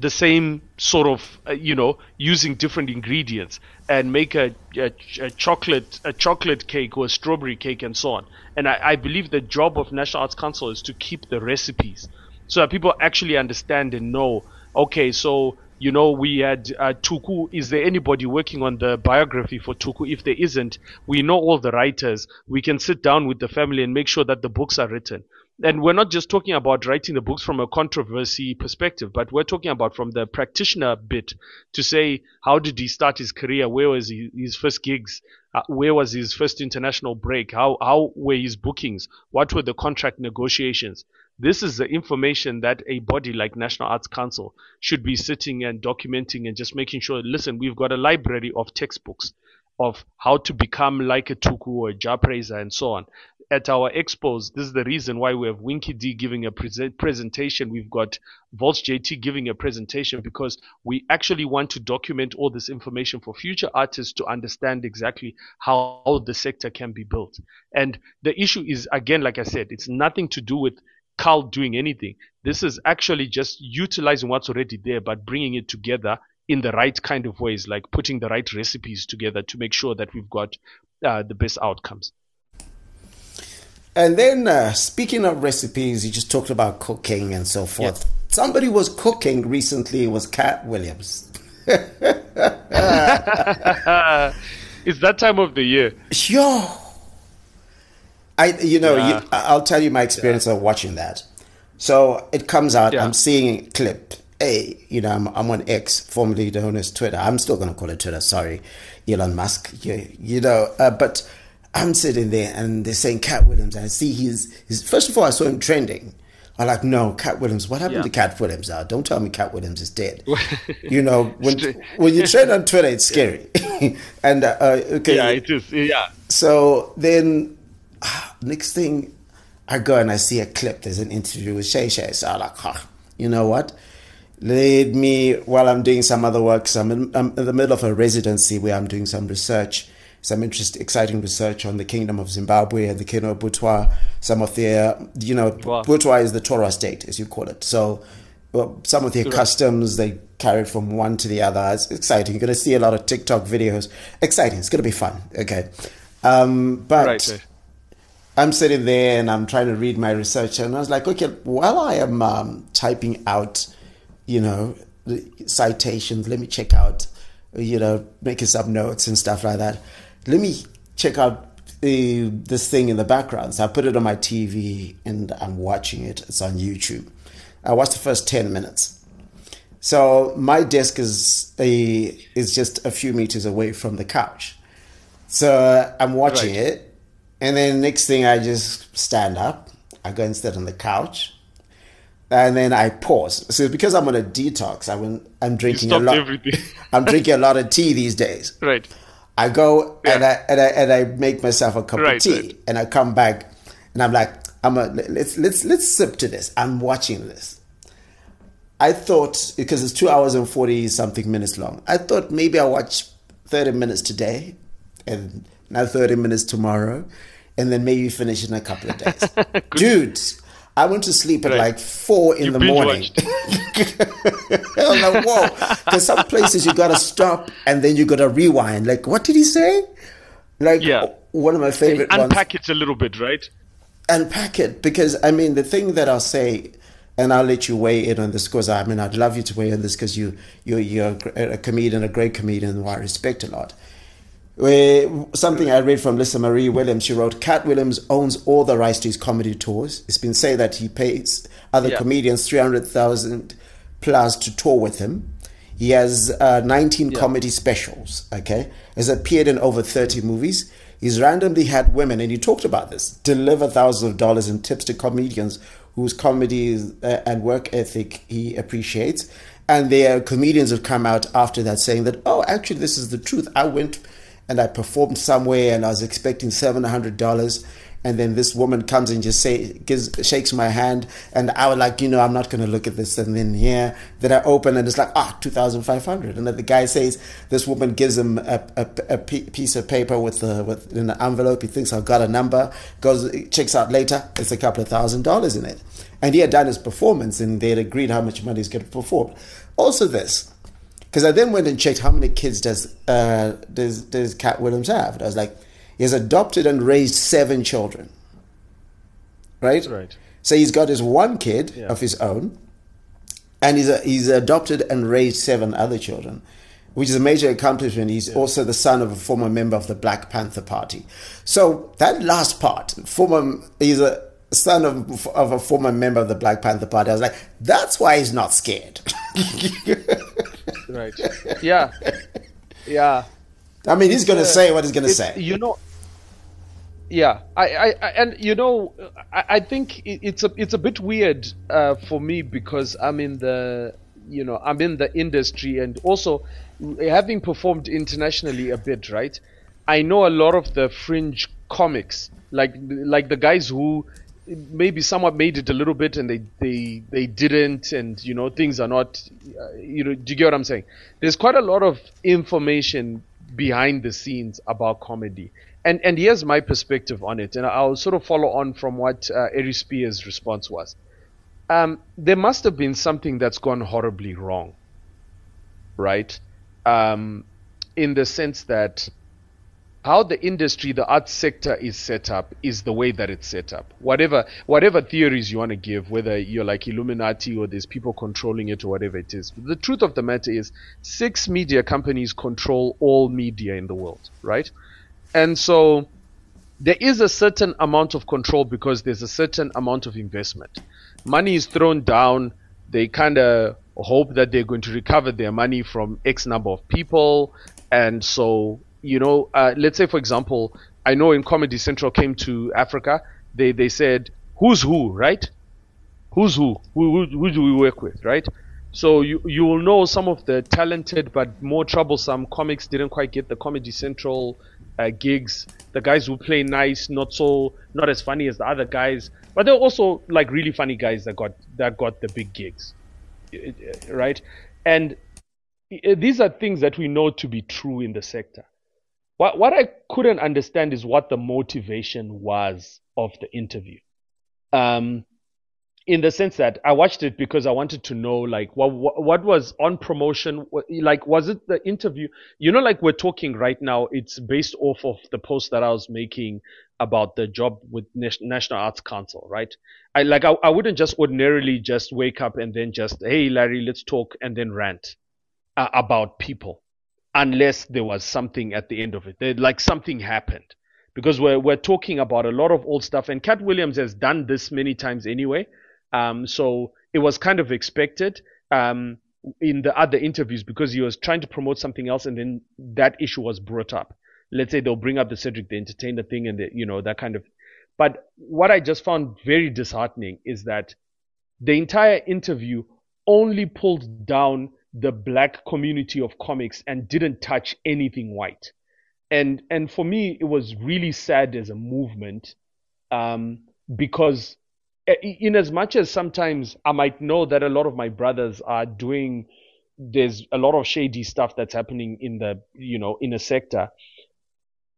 the same sort of uh, you know using different ingredients and make a, a, a, chocolate a chocolate cake or a strawberry cake and so on. And I, I, believe the job of national arts council is to keep the recipes so that people actually understand and know okay so you know we had uh, tuku. Is there anybody working on the biography for tuku? If there isn't we know all the writers. We can sit down with the family and make sure that the books are written and we're not just talking about writing the books from a controversy perspective, but we're talking about from the practitioner bit to say how did he start his career? Where was he, his first gigs? Uh, where was his first international break? How how were his bookings? What were the contract negotiations? This is the information that a body like National Arts Council should be sitting and documenting and just making sure. Listen, we've got a library of textbooks of how to become like a Tuku or a Jah Prayzah and so on at our expos, this is the reason why we have Winky D giving a pre- presentation. We've got Voltz JT giving a presentation because we actually want to document all this information for future artists to understand exactly how the sector can be built. And the issue is, again, like I said, it's nothing to do with CAL doing anything. This is actually just utilizing what's already there, but bringing it together in the right kind of ways, like putting the right recipes together to make sure that we've got uh, the best outcomes. And then, uh, speaking of recipes, you just talked about cooking and so forth. Somebody was cooking recently. It was Katt Williams. it's that time of the year. Sure. I, you know, yeah. you, I'll tell you my experience yeah. of watching that. So it comes out. Yeah. I'm seeing a clip. Hey, you know, I'm, I'm on X, formerly known as Twitter. I'm still going to call it Twitter. Sorry, Elon Musk. You, you know, uh, but I'm sitting there and they're saying Katt Williams. I see he's, he's, first of all, I saw him trending I'm like, no, Katt Williams. What happened Yeah. to Katt Williams now? Don't tell me Katt Williams is dead. you know, when when you trend on Twitter, it's scary. and uh, uh, okay, Yeah, it is. Yeah. so then ah, next thing, I go and I see a clip. There's an interview with Shay Shay. So I'm like, huh, you know what? Lead me while I'm doing some other work. So I'm in, I'm in the middle of a residency where I'm doing some research, some interest, exciting research on the Kingdom of Zimbabwe and the Kingdom of Botswana. Some of their, you know, Wow. Botswana is the Torwa state, as you call it. So well, some of their customs they carry from one to the other. It's exciting. You're going to see a lot of TikTok videos. Exciting. It's going to be fun. Okay. Um, but Right. I'm sitting there and I'm trying to read my research, and I was like, okay, while I am um, typing out, you know, the citations, let me check out, you know, making some notes and stuff like that. Let me check out uh, this thing in the background. So I put it on my TV and I'm watching it. It's on YouTube. I watched the first 10 minutes. So my desk is a, is just a few meters away from the couch. So uh, I'm watching Right. it, and then next thing I just stand up. I go and sit on the couch, and then I pause. So because I'm on a detox, I went, I'm drinking a lot. everything. I'm drinking a lot of tea these days. Right. I go and I and I and I make myself a cup Right, of tea, right. and I come back, and I'm like, I'm a let's let's let's sip to this. I'm watching this. I thought because it's two hours and forty something minutes long. I thought maybe I watch thirty minutes today, and now thirty minutes tomorrow, and then maybe finish in a couple of days. Dude, I went to sleep at Right. like four in You the morning. I'm like, whoa. Because some places you gotta stop and then you gotta rewind. Like, what did he say? Like, Yeah. one of my favorite ones Unpack it a little bit, right? unpack it because I mean the thing that I'll say, and I'll let you weigh in on this because I mean I'd love you to weigh in this because you you you're a a comedian, a great comedian who I respect a lot. Where something I read from Lisa Marie Williams, she wrote, "Katt Williams owns all the rights to his comedy tours. It's been said that he pays other Yeah. comedians three hundred thousand plus to tour with him." He has uh, 19 comedy specials, okay? Has appeared in over 30 movies. He's randomly had women, and he talked about this, deliver thousands of dollars in tips to comedians whose comedy is, uh, and work ethic he appreciates. And there are comedians have come out after that saying that, oh, actually, this is the truth. I went and I performed somewhere and I was expecting $700 and then this woman comes and just say gives shakes my hand. And I was like you know I'm not going to look at this. And then here then I open and it's like ah 2500 and then the guy says this woman gives him a, a, a piece of paper with the with an envelope. He thinks I've got a number. Goes checks out later. It's a couple of thousand dollars in it. And he had done his performance and they had agreed how much money he's going to perform. Also this because I then went and checked how many kids does uh, does does Katt Williams have and I was like he has adopted and raised seven children. Right? Right. So he's got his one kid Yeah. of his own, and he's a, he's adopted and raised seven other children, which is a major accomplishment. He's also the son of a former member of the Black Panther Party. So that last part, former, he's a son of of a former member of the Black Panther Party. I was like, that's why he's not scared. Right. Yeah. Yeah. I mean, he's going to say what he's going to say. You know. Yeah, I, I, I and you know, I, I think it's a it's a bit weird uh, for me because I'm in the you know I'm in the industry and also having performed internationally a bit, right? I know a lot of the fringe comics, like like the guys who maybe somewhat made it a little bit and they they they didn't, and you know things are not, uh, you know, do you get what I'm saying? There's quite a lot of information behind the scenes about comedy. And and here's my perspective on it, and I'll sort of follow on from what uh, Spears' response was. Um, there must have been something that's gone horribly wrong, right? Um, in the sense that how the industry, the arts sector is set up is the way that it's set up. Whatever whatever theories you want to give, whether you're like Illuminati or there's people controlling it or whatever it is. The truth of the matter is six media companies control all media in the world, right? And so there is a certain amount of control because there's a certain amount of investment. Money is thrown down. They kind of hope that they're going to recover their money from X number of people. And so, you know, uh, let's say, for example, I know in Comedy Central came to Africa, they, they said, who's who, right? who's who? Who, who, who do we work with, right? So you you will know some of the talented but more troublesome comics didn't quite get the Comedy Central uh, gigs. The guys who play nice, not so not as funny as the other guys, but they're also like really funny guys that got that got the big gigs, right? And these are things that we know to be true in the sector. What what I couldn't understand is what the motivation was of the interview. Um, in the sense that I watched it because I wanted to know like what what, was on promotion? Like was it the interview? You know like we're talking right now it's based off of the post that I was making about the job with National Arts Council right? I like I, I wouldn't just ordinarily just wake up and then just hey Larry let's talk and then rant uh, about people unless there was something at the end of it like something happened because we're we're talking about a lot of old stuff and Katt Williams has done this many times anyway um, so it was kind of expected um, in the other interviews because he was trying to promote something else, and then that issue was brought up. Let's say they'll bring up the Cedric the Entertainer thing, and the, you know that kind of. But what I just found very disheartening is that the entire interview only pulled down the black community of comics and didn't touch anything white. And and for me, it was really sad as a movement um, because Eh, in as much as sometimes I might know that a lot of my brothers are doing there's a lot of shady stuff that's happening in the you know in a sector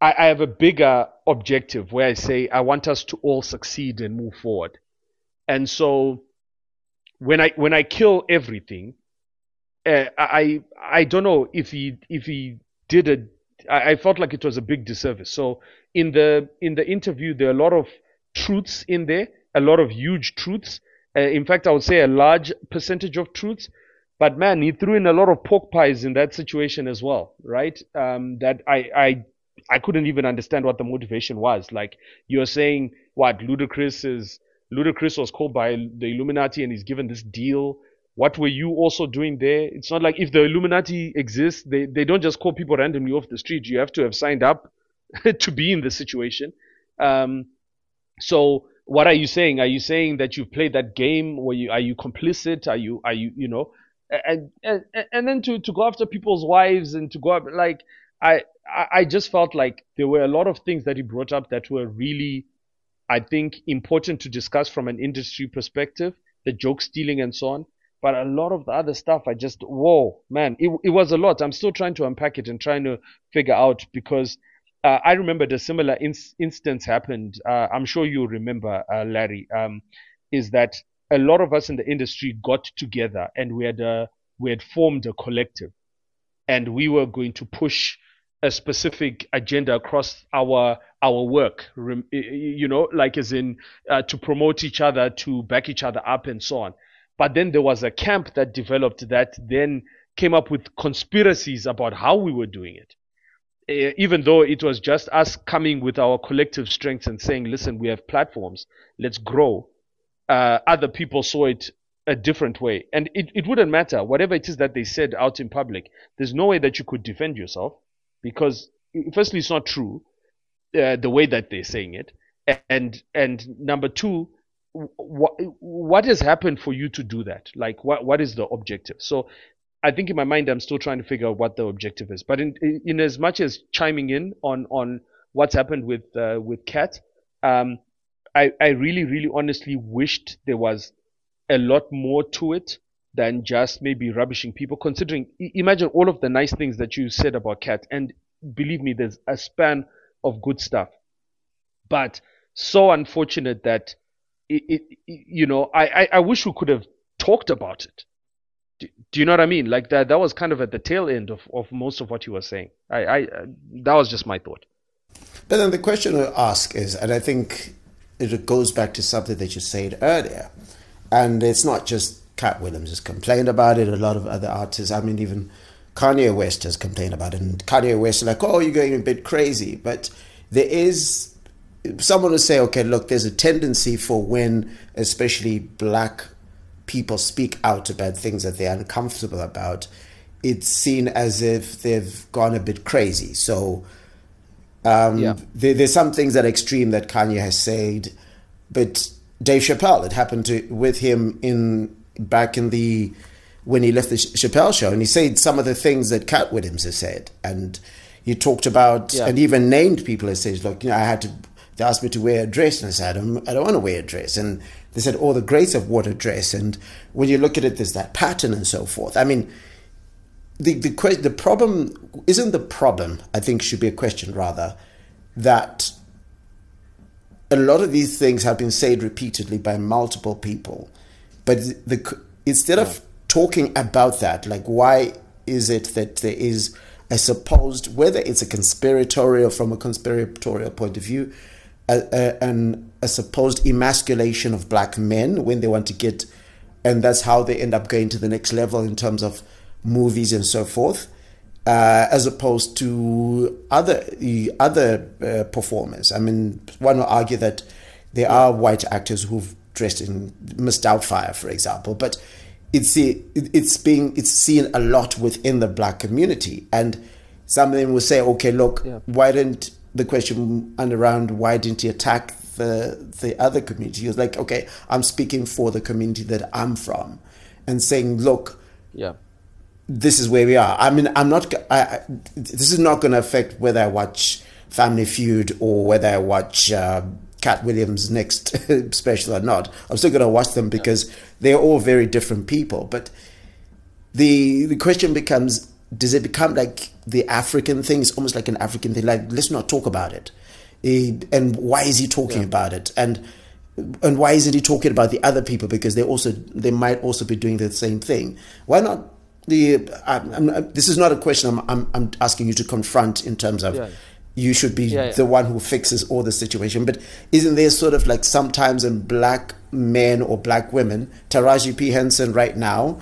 I, I have a bigger objective where I say I want us to all succeed and move forward and so when I when I kill everything uh, I I don't know if he if he did a I, I felt like it was a big disservice so in the in the interview there are a lot of truths in there a lot of huge truths. Uh, in fact, I would say a large percentage of truths. But man, he threw in a lot of pork pies in that situation as well, right? Um, that I, I, I couldn't even understand what the motivation was. Like you're saying, what Ludacris is Ludacris was called by the Illuminati and he's given this deal. What were you also doing there? It's not like if the Illuminati exists, they, they don't just call people randomly off the street. You have to have signed up to be in the situation. Um, so what are you saying? Are you saying that you've played that game? Were you are you complicit? Are you are you you know? And and and then to to go after people's wives and to go up like I I just felt like there were a lot of things that he brought up that were really I think important to discuss from an industry perspective, the joke stealing and so on. But a lot of the other stuff, I just whoa man, it it was a lot. I'm still trying to unpack it and trying to figure out because uh, I remember a similar in- instance happened. Uh, I'm sure you remember, uh, Larry. Um, is that a lot of us in the industry got together and we had a, we had formed a collective, and we were going to push a specific agenda across our our work. You know, like as in uh, to promote each other, to back each other up, and so on. But then there was a camp that developed that then came up with conspiracies about how we were doing it uh, even though it was just us coming with our collective strengths and saying, listen, we have platforms, let's grow, uh, other people saw it a different way. And it, it wouldn't matter. Whatever it is that they said out in public, there's no way that you could defend yourself because, firstly, it's not true uh, the way that they're saying it. And, and number two, what what has happened for you to do that? Like, what what is the objective? So I think in my mind I'm still trying to figure out what the objective is. But in in as much as chiming in on on what's happened with uh, with Katt, um, I I really really honestly wished there was a lot more to it than just maybe rubbishing people. Considering imagine all of the nice things that you said about Katt, and believe me, there's a span of good stuff. But so unfortunate that it, it you know I, I I wish we could have talked about it do, do, you know what I mean? Like that, that was kind of at the tail end of, of most of what you were saying. I, I, that was just my thought. But then the question I ask is, and I think it goes back to something that you said earlier, and it's not just Katt Williams has complained about it. A lot of other artists, I mean, even Kanye West has complained about it, and Kanye West is like, "Oh, you're going a bit crazy," but there is someone will say, "Okay, look, there's a tendency for when, especially black people speak out about things that they're uncomfortable about, it's seen as if they've gone a bit crazy. So um, yeah. there, there's some things that are extreme that Kanye has said, but Dave Chappelle. It happened to, with him in back in the when he left the Chappelle show, and he said some of the things that Katt Williams has said, and he talked about yeah. and even named people and says, look, you know, I had to. They asked me to wear a dress, and I said, I don't, I don't want to wear a dress, and they said, oh, the grace of what a dress, and when you look at it, there's that pattern and so forth. I mean, the the the problem isn't the problem. I think should be a question rather that a lot of these things have been said repeatedly by multiple people, but the instead of talking about that, like why is it that there is a supposed whether it's a conspiratorial from a conspiratorial point of view, a, a, an, a supposed emasculation of black men when they want to get, and that's how they end up going to the next level in terms of movies and so forth uh, as opposed to other other uh, performers. I mean, one will argue that there are white actors who've dressed in Miss Doubtfire, for example, but it's it's being it's seen a lot within the black community, and some of them will say, okay, look, yeah. why didn't the question and around why didn't he attack the the other community? He was like, okay, I'm speaking for the community that I'm from, and saying, look, yeah this is where we are. I mean, I'm not. I, I, this is not going to affect whether I watch Family Feud or whether I watch uh, Katt Williams' next special or not. I'm still going to watch them because yeah. they're all very different people. But the the question becomes: Does it become like the African thing? It's almost like an African thing. Like, let's not talk about it. and why is he talking yeah. about it? And and why isn't he talking about the other people? Because they also they might also be doing the same thing. Why not the I'm, I'm, this is not a question I'm, I'm, I'm asking you to confront in terms of yeah. you should be yeah, yeah. the one who fixes all the situation but isn't there sort of like sometimes in black men or black women Taraji P Henson right now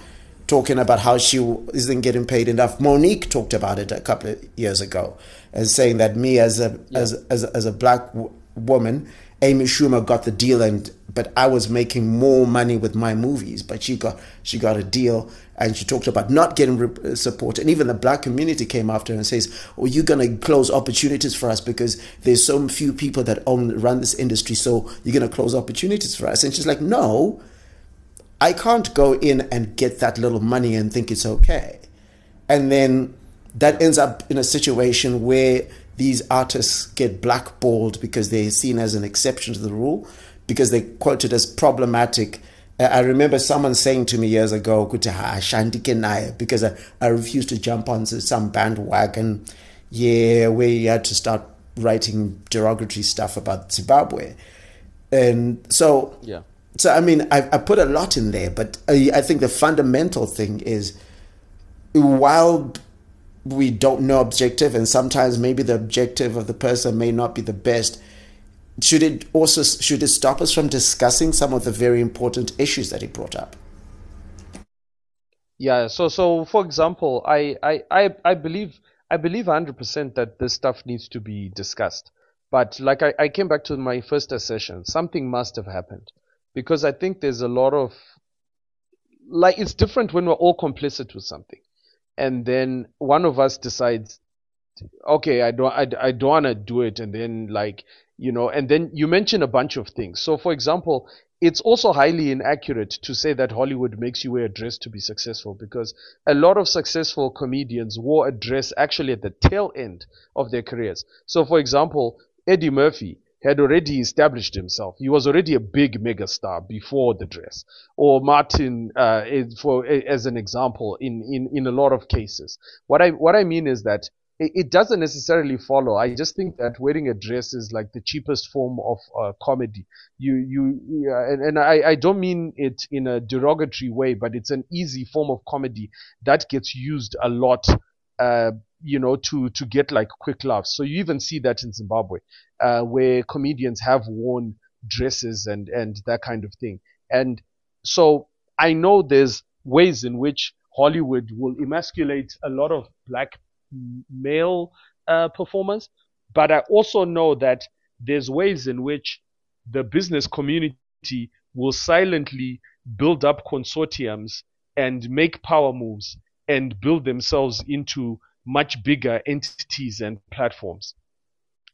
talking about how she isn't getting paid enough Mo'Nique talked about it a couple of years ago and saying that me as a as, as as a black w- woman Amy Schumer got the deal and but I was making more money with my movies but she got she got a deal and she talked about not getting uh, support. And even the black community came after her and says, "Oh, you're going to close opportunities for us because there's so few people that own run this industry. So you're going to close opportunities for us." And she's like, "No, I can't go in and get that little money and think it's okay." And then that ends up in a situation where these artists get blackballed because they're seen as an exception to the rule because they're quoted as problematic uh, I remember someone saying to me years ago, because I, I refused to jump onto some bandwagon, yeah, where you had to start writing derogatory stuff about Zimbabwe. And so, yeah. So, I mean, I, I put a lot in there, but I, I think the fundamental thing is while we don't know objective, and sometimes maybe the objective of the person may not be the best, should it also should it stop us from discussing some of the very important issues that he brought up? Yeah. So so for example, I I I, I believe I believe 100% that this stuff needs to be discussed. But like I, I came back to my first assertion, something must have happened because I think there's a lot of like it's different when we're all complicit with something, and then one of us decides okay, I don't, I, I don't want to do it. And then like, you know, and then you mention a bunch of things. So for example, it's also highly inaccurate to say that Hollywood makes you wear a dress to be successful because a lot of successful comedians wore a dress actually at the tail end of their careers. So for example, Eddie Murphy had already established himself. He was already a big megastar before the dress. Or Martin, uh, for as an example, in, in, in a lot of cases. What I what I mean is that it, doesn't necessarily follow. I just think that wearing a dress is like the cheapest form of uh, comedy. You, you, and, and I, I don't mean it in a derogatory way, but it's an easy form of comedy that gets used a lot, uh, you know, to, to get like quick laughs. So you even see that in Zimbabwe, uh, where comedians have worn dresses and, and that kind of thing. And so I know there's ways in which Hollywood will emasculate a lot of black male uh, performers, but I also know that there's ways in which the business community will silently build up consortiums and make power moves and build themselves into much bigger entities and platforms.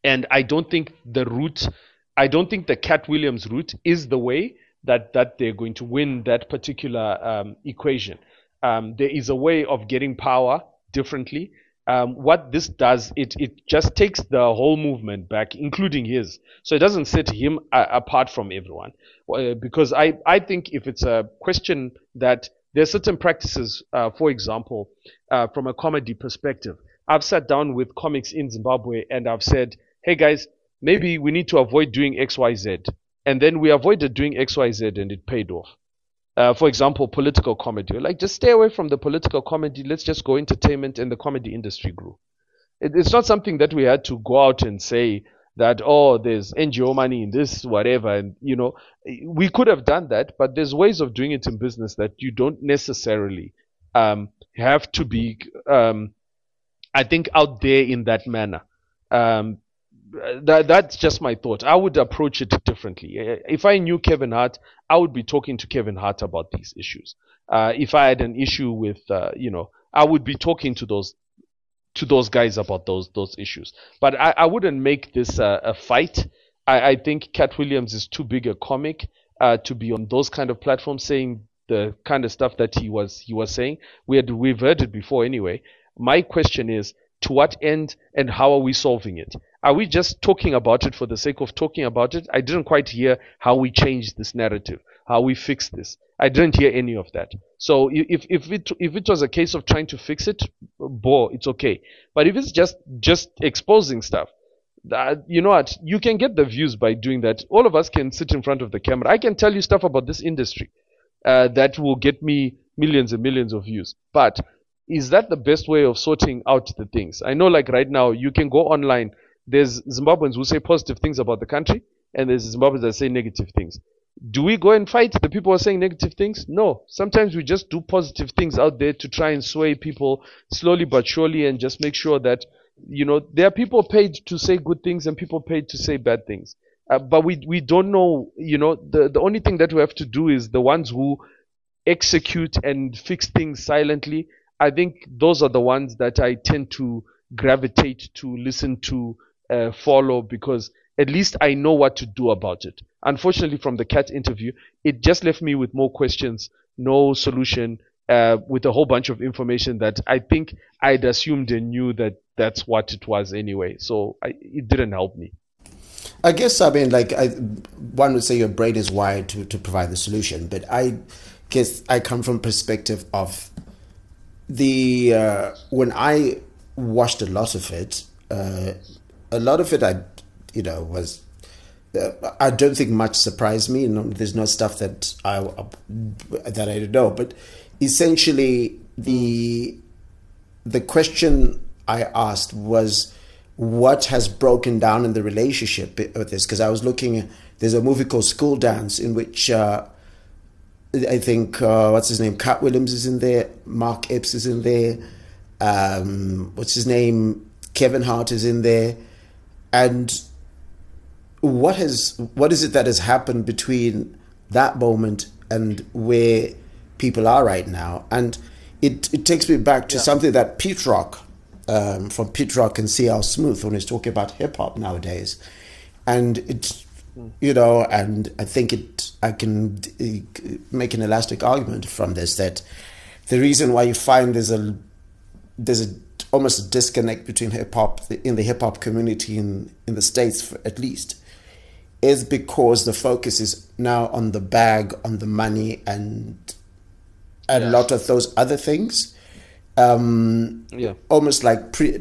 And I don't think the route, I don't think the Katt Williams route is the way that that they're going to win that particular um, equation. Um, there is a way of getting power differently. Um, what this does, it it just takes the whole movement back, including his. So it doesn't set him uh, apart from everyone. Uh, because I I think if it's a question that there are certain practices, uh, for example, uh, from a comedy perspective, I've sat down with comics in Zimbabwe and I've said, hey guys, maybe we need to avoid doing X Y Z, and then we avoided doing X Y Z and it paid off uh, for example, political comedy. Like, just stay away from the political comedy. Let's just go entertainment, and the comedy industry grew. It, it's not something that we had to go out and say that oh, there's NGO money in this, whatever, and you know, we could have done that, but there's ways of doing it in business that you don't necessarily um, have to be, um, I think, out there in that manner. Um, that, that's just my thought. I would approach it differently. If I knew Kevin Hart, I would be talking to Kevin Hart about these issues. Uh, if I had an issue with, uh, you know, I would be talking to those to those guys about those those issues. But I, I wouldn't make this uh, a fight. I, I think Katt Williams is too big a comic uh, to be on those kind of platforms saying the kind of stuff that he was he was saying. We had we've heard it before anyway. My question is to what end and how are we solving it? Are we just talking about it for the sake of talking about it? I didn't quite hear how we changed this narrative, how we fix this. I didn't hear any of that. So if if it if it was a case of trying to fix it, boy, it's okay. But if it's just just exposing stuff, that, you know what? You can get the views by doing that. All of us can sit in front of the camera. I can tell you stuff about this industry uh, that will get me millions and millions of views. But is that the best way of sorting out the things? I know, like right now, you can go online there's Zimbabweans who say positive things about the country, and there's Zimbabweans that say negative things. Do we go and fight the people who are saying negative things? No. Sometimes we just do positive things out there to try and sway people slowly but surely and just make sure that, you know, there are people paid to say good things and people paid to say bad things. Uh, but we, we don't know, you know, the, the only thing that we have to do is the ones who execute and fix things silently. I think those are the ones that I tend to gravitate to listen to uh, follow because at least I know what to do about it. Unfortunately, from the Katt interview, it just left me with more questions, no solution, uh, with a whole bunch of information that I think I'd assumed and knew that that's what it was anyway. So I, it didn't help me. I guess I mean, like, I, one would say your brain is wired to, to provide the solution, but I guess I come from perspective of the uh, when I watched a lot of it. Uh, a lot of it, I, you know, was. Uh, I don't think much surprised me. There's no stuff that I that I don't know, but essentially the the question I asked was what has broken down in the relationship with this because I was looking. There's a movie called School Dance in which uh, I think uh, what's his name, Katt Williams is in there, Mark Epps is in there, um, what's his name, Kevin Hart is in there and what has what is it that has happened between that moment and where people are right now? And it, it takes me back to yeah. something that Pete Rock um, from Pete Rock and CL Smooth when he's talking about hip hop nowadays, and it's you know, and I think it I can make an elastic argument from this that the reason why you find there's a there's a almost a disconnect between hip hop in the hip hop community in in the states, for, at least, is because the focus is now on the bag, on the money, and a yes. lot of those other things. Um, yeah, almost like pre,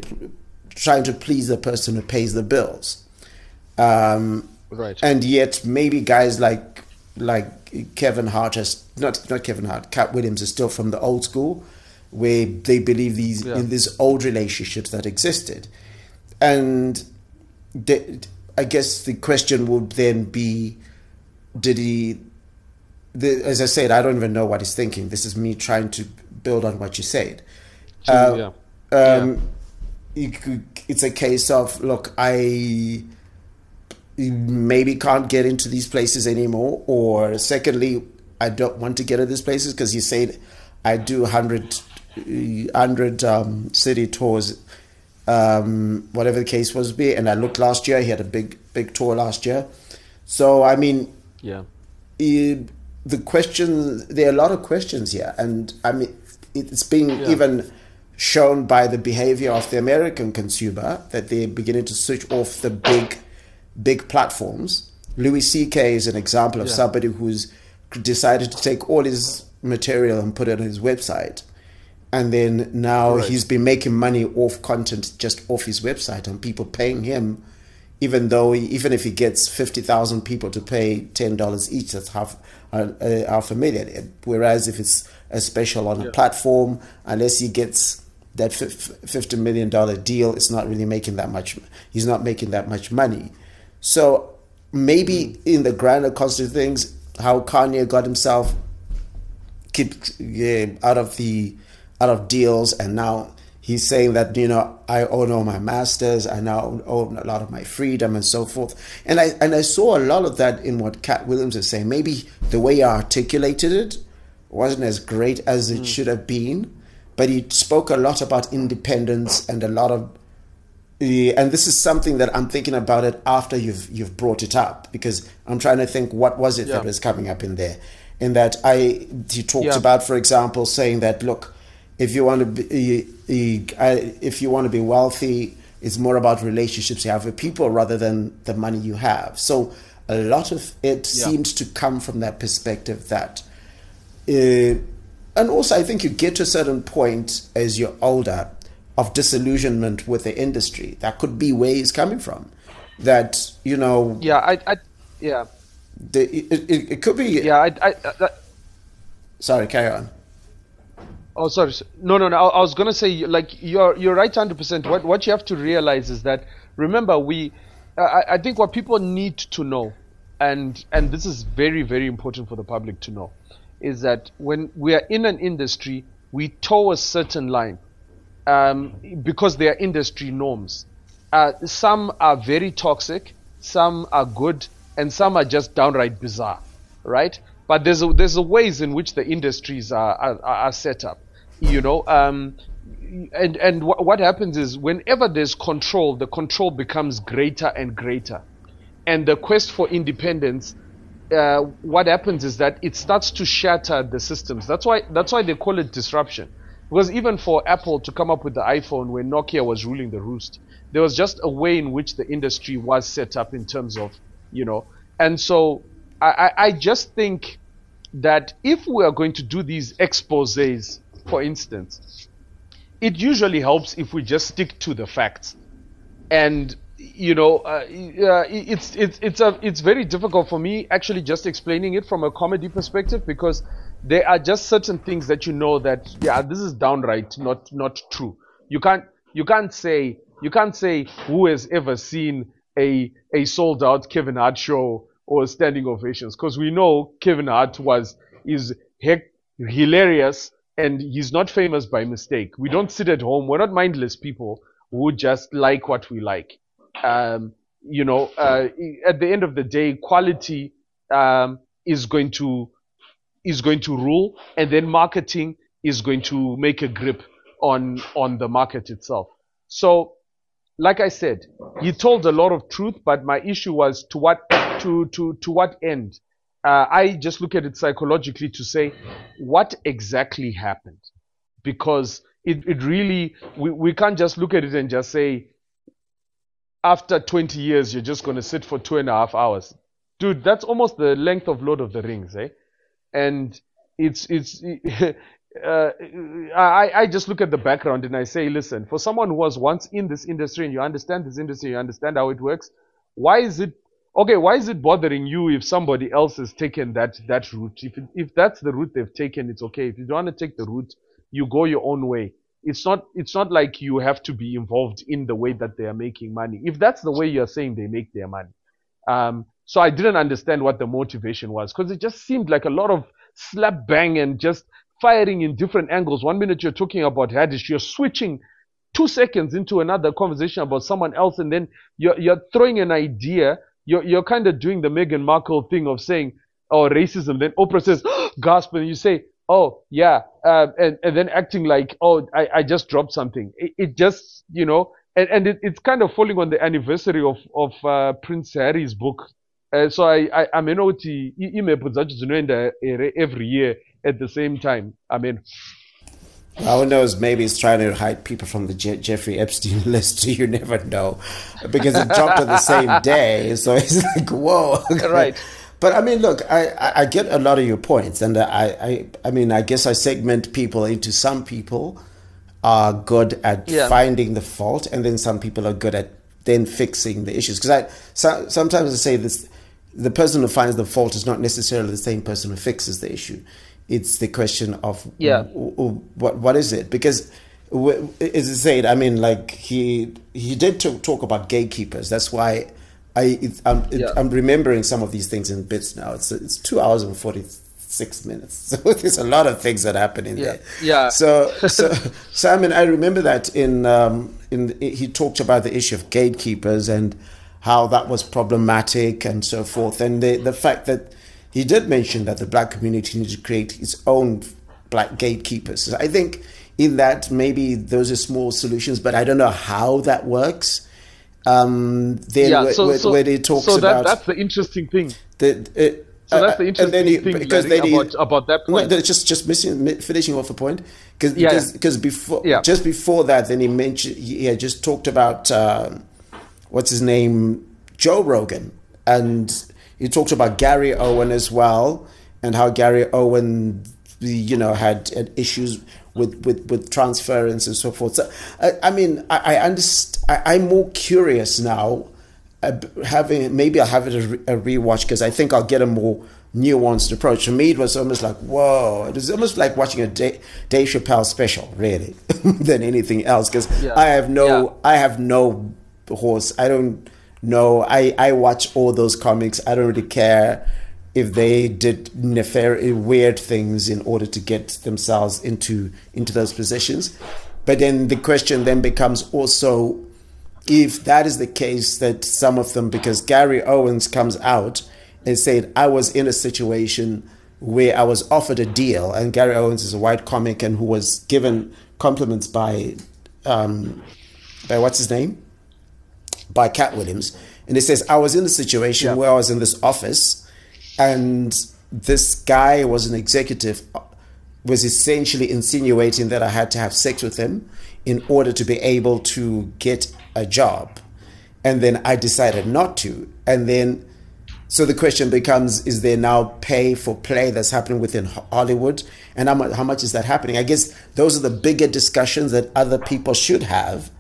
trying to please the person who pays the bills. Um, right. And yet, maybe guys like like Kevin Hart has not not Kevin Hart, Katt Williams is still from the old school where they believe these yeah. in these old relationships that existed, and they, I guess the question would then be, did he? The, as I said, I don't even know what he's thinking. This is me trying to build on what you said. Uh, yeah. Um, yeah. Could, it's a case of look, I maybe can't get into these places anymore, or secondly, I don't want to get into these places because you said I do hundred 100 um, city tours, um, whatever the case was be. And I looked last year, he had a big, big tour last year. So I mean, yeah, the question there are a lot of questions here, and I mean, it's being yeah. even shown by the behavior of the American consumer that they're beginning to switch off the big, big platforms. Louis C.K. is an example of yeah. somebody who's decided to take all his material and put it on his website. And then now right. he's been making money off content just off his website and people paying him, even though he, even if he gets 50,000 people to pay $10 each, that's half, uh, uh, half a million. Whereas if it's a special on yeah. a platform, unless he gets that $50 million deal, it's not really making that much, he's not making that much money. So maybe in the grander concept of things, how Kanye got himself keep yeah, out of the out of deals, and now he's saying that you know I own all my masters, I now own a lot of my freedom and so forth. And I and I saw a lot of that in what Katt Williams is saying. Maybe the way he articulated it wasn't as great as it mm. should have been, but he spoke a lot about independence and a lot of the and this is something that I'm thinking about it after you've you've brought it up because I'm trying to think what was it yeah. that was coming up in there. In that I he talked yeah. about, for example, saying that look, if you want to be if you want to be wealthy, it's more about relationships you have with people rather than the money you have. So a lot of it yeah. seems to come from that perspective that. Uh, and also, I think you get to a certain point as you're older of disillusionment with the industry. That could be where he's coming from. That you know. Yeah, I, I yeah. The, it, it, it could be. Yeah, I. I that... Sorry, carry on. Oh, sorry. No, no, no. I, I was gonna say, like, you're you're right, hundred percent. What what you have to realize is that remember we, I, I think what people need to know, and and this is very very important for the public to know, is that when we are in an industry, we toe a certain line um, because they are industry norms. Uh, some are very toxic, some are good, and some are just downright bizarre, right? But there's a, there's a ways in which the industries are are, are set up, you know. Um, and and what happens is whenever there's control, the control becomes greater and greater, and the quest for independence. Uh, what happens is that it starts to shatter the systems. That's why that's why they call it disruption because even for Apple to come up with the iPhone when Nokia was ruling the roost, there was just a way in which the industry was set up in terms of, you know, and so I, I just think that if we are going to do these exposes, for instance, it usually helps if we just stick to the facts. And you know, uh, it's it's it's a it's very difficult for me actually just explaining it from a comedy perspective because there are just certain things that you know that yeah this is downright not not true you can't you can't say you can't say who has ever seen a a sold out Kevin Hart show or standing ovations because we know Kevin Hart was is heck hilarious and he's not famous by mistake we don't sit at home we're not mindless people who just like what we like um, you know uh, at the end of the day quality um, is going to is going to rule, and then marketing is going to make a grip on on the market itself. So, like I said, he told a lot of truth, but my issue was to what to to to what end? Uh, I just look at it psychologically to say what exactly happened, because it, it really we, we can't just look at it and just say after 20 years you're just going to sit for two and a half hours. Dude that's almost the length of lord of the rings eh? And it's it's uh, I, I just look at the background and I say, listen, for someone who was once in this industry and you understand this industry, you understand how it works, why is it okay? Why is it bothering you if somebody else has taken that that route? If if that's the route they've taken, it's okay. If you don't want to take the route, you go your own way. It's not it's not like you have to be involved in the way that they are making money. If that's the way you're saying they make their money, um, so I didn't understand what the motivation was because it just seemed like a lot of slap bang and just firing in different angles. One minute you're talking about Haddish, you're switching two seconds into another conversation about someone else, and then you're, you're throwing an idea. You're, you're kind of doing the Meghan Markle thing of saying, oh, racism. Then Oprah says, gasp, and you say, oh, yeah. Uh, and, and then acting like, oh, I, I just dropped something. It, it just, you know, and, and it, it's kind of falling on the anniversary of, of uh, Prince Harry's book Uh, so I, I, I mean, oti imepho dzacho dzinoenda here every year at the same time. I mean, who knows? Maybe it's trying to hide people from the Je- Jeffrey Epstein list. You never know, because it dropped on the same day. So it's like, whoa, right. But I mean, look, I, I, get a lot of your points, and I, I, I mean, I guess I segment people into some people are good at Yeah. finding the fault, and then some people are good at then fixing the issues. Because I so, sometimes I say this: the person who finds the fault is not necessarily the same person who fixes the issue. It's the question of Yeah. what what is it? Because w- as I said, I mean, like he he did talk, talk about gatekeepers. That's why I it, I'm, it, Yeah. I'm remembering some of these things in bits now. It's it's two hours and forty six minutes. So there's a lot of things that happen in Yeah. there. Yeah. So so so I mean, I remember that in um in he talked about the issue of gatekeepers and how that was problematic and so forth, and the the fact that he did mention that the black community needs to create its own black gatekeepers. I think in that maybe those are small solutions, but I don't know how that works. Um, then yeah. where, So, where, so, where he talks so that, about that's the interesting thing. the, uh, So that's uh, the and interesting then he- thing because Larry, then he- about, about that point. no, just just missing finishing off a point because Yeah, because yeah. before Yeah. just before that then he mentioned he had just talked about um, what's his name Joe Rogan and he talked about Gary Owen as well and how Gary Owen you know had, had issues with, with, with transference and so forth so I, I mean I, I understand I, I'm more curious now uh, having maybe I'll have it a, re- a rewatch because I think I'll get a more nuanced approach. For me, it was almost like whoa. It was almost like watching a Dave, Dave Chappelle special, really, than anything else. Because Yeah. I have no, Yeah. I have no horse. I don't know. I I watch all those comics. I don't really care if they did nefarious, weird things in order to get themselves into into those positions. But then the question then becomes also if that is the case that some of them because Gary Owens comes out and said I was in a situation where I was offered a deal and Gary Owens is a white comic and who was given compliments by um, by what's his name by Katt Williams and it says I was in a situation Yeah. where I was in this office and this guy was an executive was essentially insinuating that I had to have sex with him in order to be able to get a job. And then I decided not to. And then, so the question becomes is there now pay for play that's happening within Hollywood? And how much, how much is that happening? I guess those are the bigger discussions that other people should have.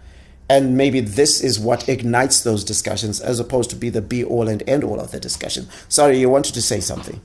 And maybe this is what ignites those discussions as opposed to be the be all and end all of the discussion. Sorry, you wanted to say something.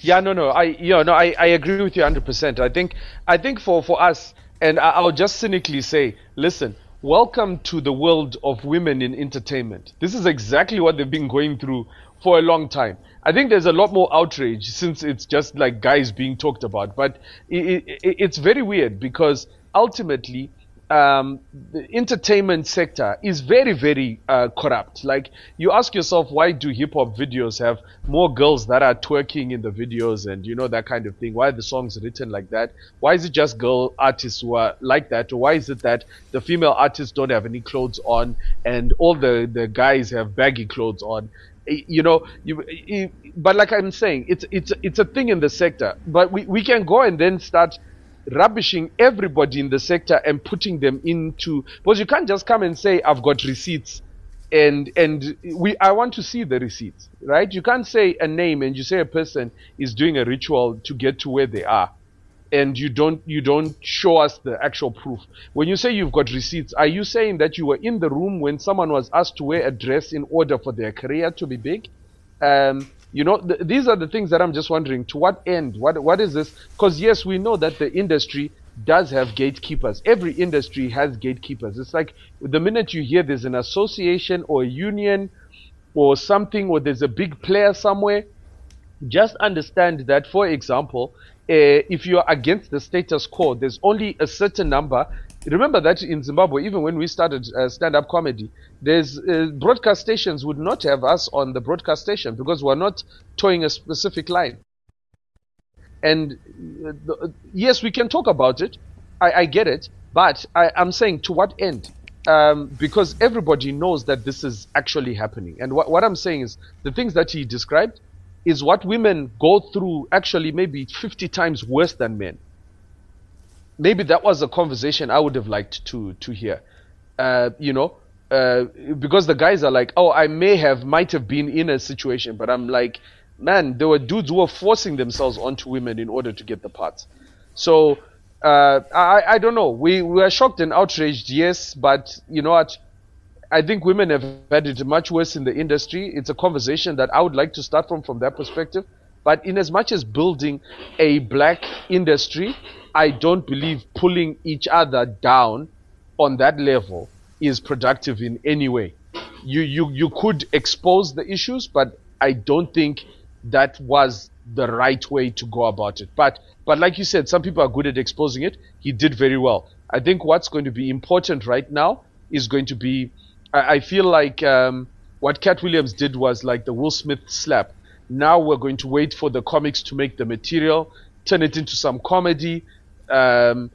Yeah, no, no. I, you know, no, I, I agree with you 100%. I think, I think for, for us, and I, I'll just cynically say, listen, welcome to the world of women in entertainment. This is exactly what they've been going through for a long time. I think there's a lot more outrage since it's just like guys being talked about, but it, it, it's very weird because ultimately, um, the entertainment sector is very, very uh, corrupt. Like you ask yourself, why do hip hop videos have more girls that are twerking in the videos and you know that kind of thing? Why are the songs written like that? Why is it just girl artists who are like that? Or why is it that the female artists don't have any clothes on and all the the guys have baggy clothes on? You know, you, eh, but like I'm saying, it's it's it's a thing in the sector. But we, we can go and then start rubbishing everybody in the sector and putting them into because you can't just come and say I've got receipts and and we I want to see the receipts right? You can't say a name and you say a person is doing a ritual to get to where they are and you don't you don't show us the actual proof. When you say you've got receipts are you saying that you were in the room when someone was asked to wear a dress in order for their career to be big? Um, you know, th- these are the things that I'm just wondering. To what end? What what is this? Because yes, we know that the industry does have gatekeepers. Every industry has gatekeepers. It's like the minute you hear there's an association or a union or something, or there's a big player somewhere, just understand that, for example, if you are against the status quo, there's only a certain number. Remember that in Zimbabwe, even when we started uh, stand-up comedy, there's uh, broadcast stations would not have us on the broadcast station because we're not toeing a specific line. And uh, the, yes, we can talk about it. I, I get it, but I, I'm saying to what end? um, because everybody knows that this is actually happening. And what, what I'm saying is the things that he described is what women go through actually maybe 50 times worse than men. Maybe that was a conversation I would have liked to to hear. Uh, you know, uh, because the guys are like, oh, I may have, might have been in a situation, but I'm like, man, there were dudes who were forcing themselves onto women in order to get the parts. So uh, I, I don't know. We, we are shocked and outraged, yes, but you know what? I think women have had it much worse in the industry. It's a conversation that I would like to start from from that perspective. But in as much as building a black industry, I don't believe pulling each other down on that level is productive in any way. You you you could expose the issues, but I don't think that was the right way to go about it. But but like you said, some people are good at exposing it. He did very well. I think what's going to be important right now is going to be. I, I feel like um, what Katt Williams did was like the Will Smith slap. Now we're going to wait for the comics to make the material, turn it into some comedy, um,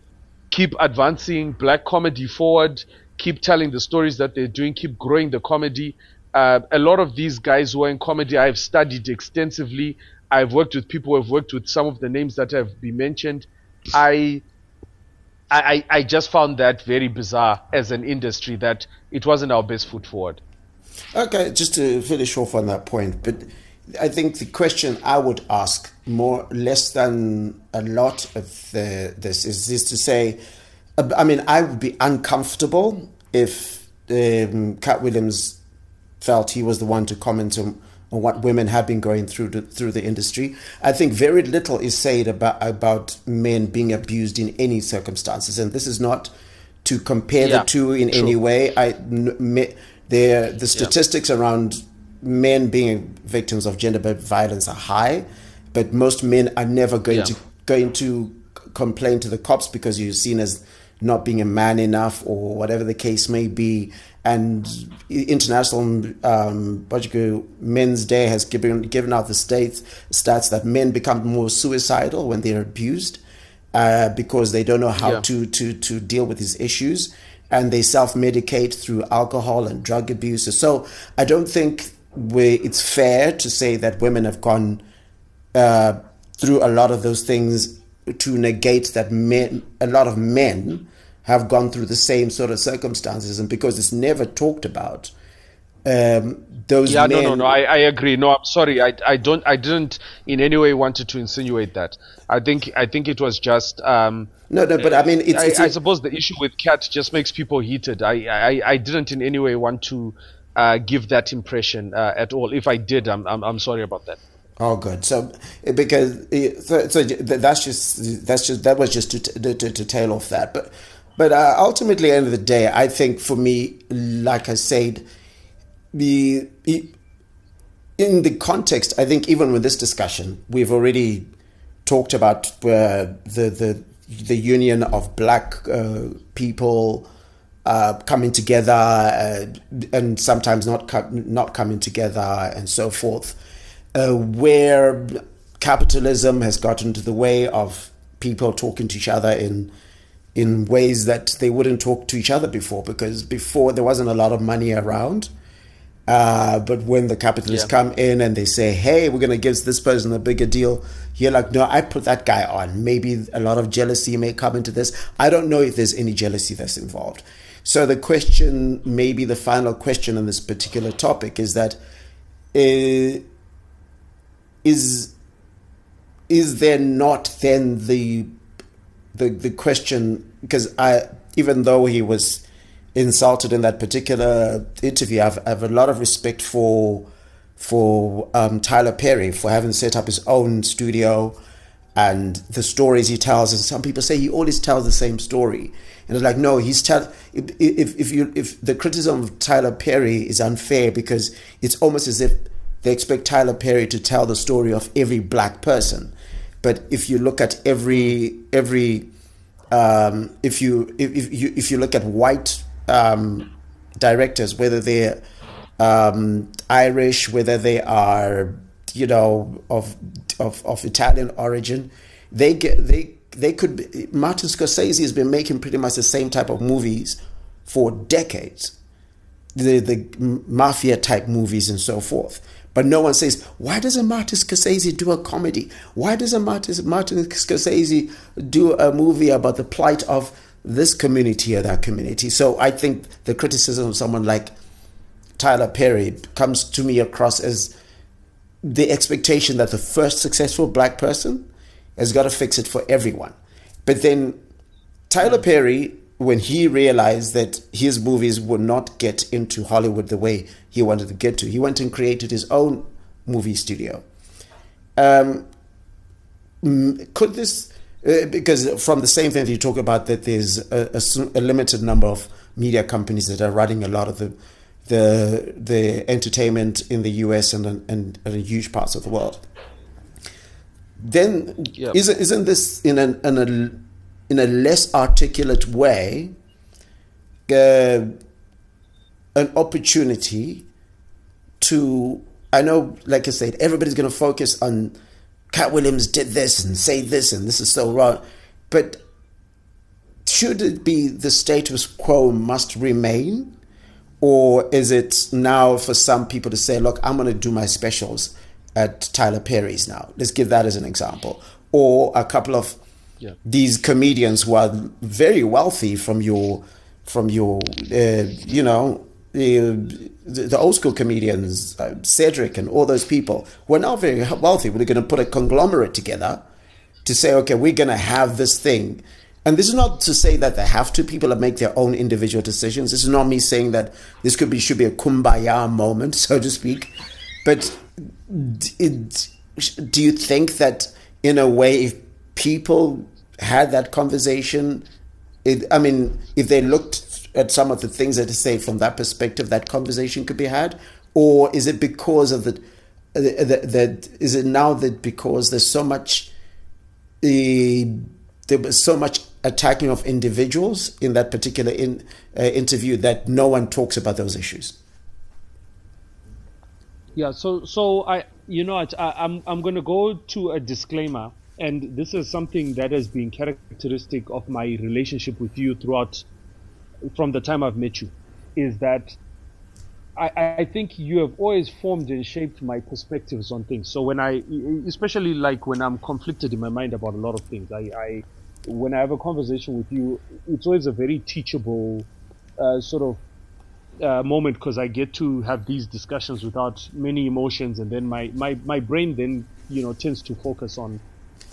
keep advancing black comedy forward, keep telling the stories that they're doing, keep growing the comedy. Uh, a lot of these guys who are in comedy, I've studied extensively. I've worked with people. I've worked with some of the names that have been mentioned. I, I, I just found that very bizarre as an industry that it wasn't our best foot forward. Okay, just to finish off on that point, but I think the question I would ask more less than a lot of the, this is is to say, I mean, I would be uncomfortable if um, Katt Williams felt he was the one to comment on, on what women have been going through to, through the industry. I think very little is said about about men being abused in any circumstances, and this is not to compare yeah, the two in true. any way. I the the statistics yeah. around men being victims of gender violence are high, but most men are never going yeah. to going to complain to the cops because you're seen as not being a man enough or whatever the case may be. And International um, Men's Day has given given out the states stats that men become more suicidal when they're abused uh, because they don't know how yeah. to, to to deal with these issues, and they self medicate through alcohol and drug abuse. So I don't think we, it's fair to say that women have gone uh, through a lot of those things to negate that men, a lot of men have gone through the same sort of circumstances, and because it's never talked about, um, those yeah, men... no, no, no. I, I agree. No, I'm sorry. I, I don't. I didn't in any way wanted to insinuate that. I think, I think it was just. Um, no, no, but I mean, it's, I, it's, I suppose the issue with Katt just makes people heated. I, I, I didn't in any way want to uh, give that impression uh, at all. If I did, I'm, I'm, I'm sorry about that. Oh, good. So because so, so that's just that's just that was just to to, to, to tail off that, but but uh, ultimately, end of the day, I think for me, like I said, the, the in the context, I think even with this discussion, we've already talked about uh, the the the union of black uh, people uh, coming together uh, and sometimes not co- not coming together and so forth, uh, where capitalism has gotten to the way of people talking to each other in in ways that they wouldn't talk to each other before because before there wasn't a lot of money around. Uh, but when the capitalists yeah. come in and they say, hey, we're going to give this person a bigger deal, you're like, no, I put that guy on. Maybe a lot of jealousy may come into this. I don't know if there's any jealousy that's involved. So the question, maybe the final question on this particular topic is that uh, is is there not then the the the question because I even though he was insulted in that particular interview, I've, I have a lot of respect for for um, Tyler Perry for having set up his own studio and the stories he tells. And some people say he always tells the same story, and it's like no, he's tell if if, if you if the criticism of Tyler Perry is unfair because it's almost as if they expect Tyler Perry to tell the story of every black person but if you look at every every um, if you if, if you if you look at white um, directors, whether they're um, Irish, whether they are you know of of, of Italian origin, they get they they could be, Martin Scorsese has been making pretty much the same type of movies for decades, the the mafia type movies and so forth. But no one says, why doesn't Martin Scorsese do a comedy? Why doesn't Martin, Martin Scorsese do a movie about the plight of this community or that community? So I think the criticism of someone like Tyler Perry comes to me across as the expectation that the first successful black person has got to fix it for everyone. But then Tyler Perry when he realized that his movies would not get into Hollywood the way he wanted to get to, he went and created his own movie studio. Um, could this, uh, because from the same thing that you talk about, that there's a, a, a, limited number of media companies that are running a lot of the the the entertainment in the US and and, and in huge parts of the world. Then isn't isn't this in an, in a in a less articulate way uh, an opportunity to I know, like I said, everybody's going to focus on Katt Williams did this and say this and this is so wrong, but should it be the status quo must remain, or is it now for some people to say, look, I'm going to do my specials at Tyler Perry's now? Let's give that as an example, or a couple of yeah. these comedians who are very wealthy from your from your uh, you know the, the old school comedians uh, Cedric and all those people were now very wealthy. We're going to put a conglomerate together to say okay we're going to have this thing. And this is not to say that they have to. People make their own individual decisions. This is not me saying that this could be should be a kumbaya moment so to speak. But it, do you think that in a way if people had that conversation, it, I mean, if they looked at some of the things that say from that perspective, that conversation could be had, or is it because of the that is it now that because there's so much uh, there was so much attacking of individuals in that particular in, uh, interview that no one talks about those issues. Yeah, so so I you know I, I'm I'm going to go to a disclaimer and this is something that has been characteristic of my relationship with you throughout from the time I've met you is that I, I think you have always formed and shaped my perspectives on things. So when I, especially like when I'm conflicted in my mind about a lot of things, I, I when I have a conversation with you, it's always a very teachable uh, sort of uh, moment because I get to have these discussions without many emotions, and then my, my, my brain then you know tends to focus on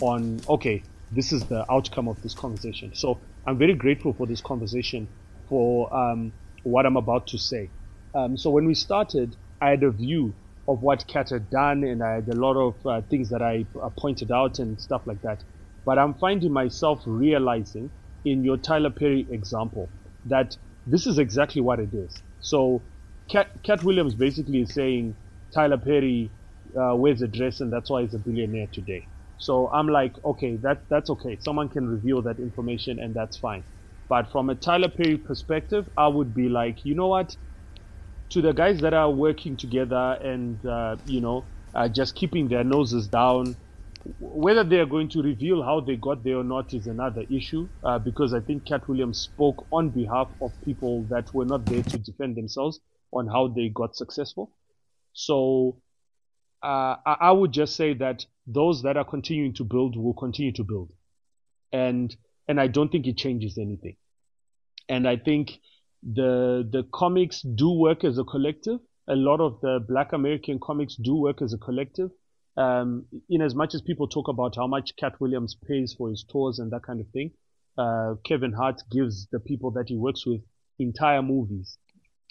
on okay this is the outcome of this conversation. So i'm very grateful for this conversation for um, what i'm about to say. Um, so when we started i had a view of what Katt had done and i had a lot of uh, things that i uh, pointed out and stuff like that. But i'm finding myself realizing in your tyler perry example that this is exactly what it is. So Cat, Katt williams basically is saying tyler perry uh, wears a dress and that's why he's a billionaire today so I'm like, okay, that that's okay. Someone can reveal that information and that's fine. But from a Tyler Perry perspective, I would be like, you know what? To the guys that are working together and uh, you know uh, just keeping their noses down, whether they are going to reveal how they got there or not is another issue. Uh, because I think Katt Williams spoke on behalf of people that were not there to defend themselves on how they got successful. So uh, I would just say that those that are continuing to build will continue to build, and and I don't think it changes anything. And I think the the comics do work as a collective. A lot of the Black American comics do work as a collective. Um, in as much as people talk about how much Katt Williams pays for his tours and that kind of thing, uh, Kevin Hart gives the people that he works with entire movies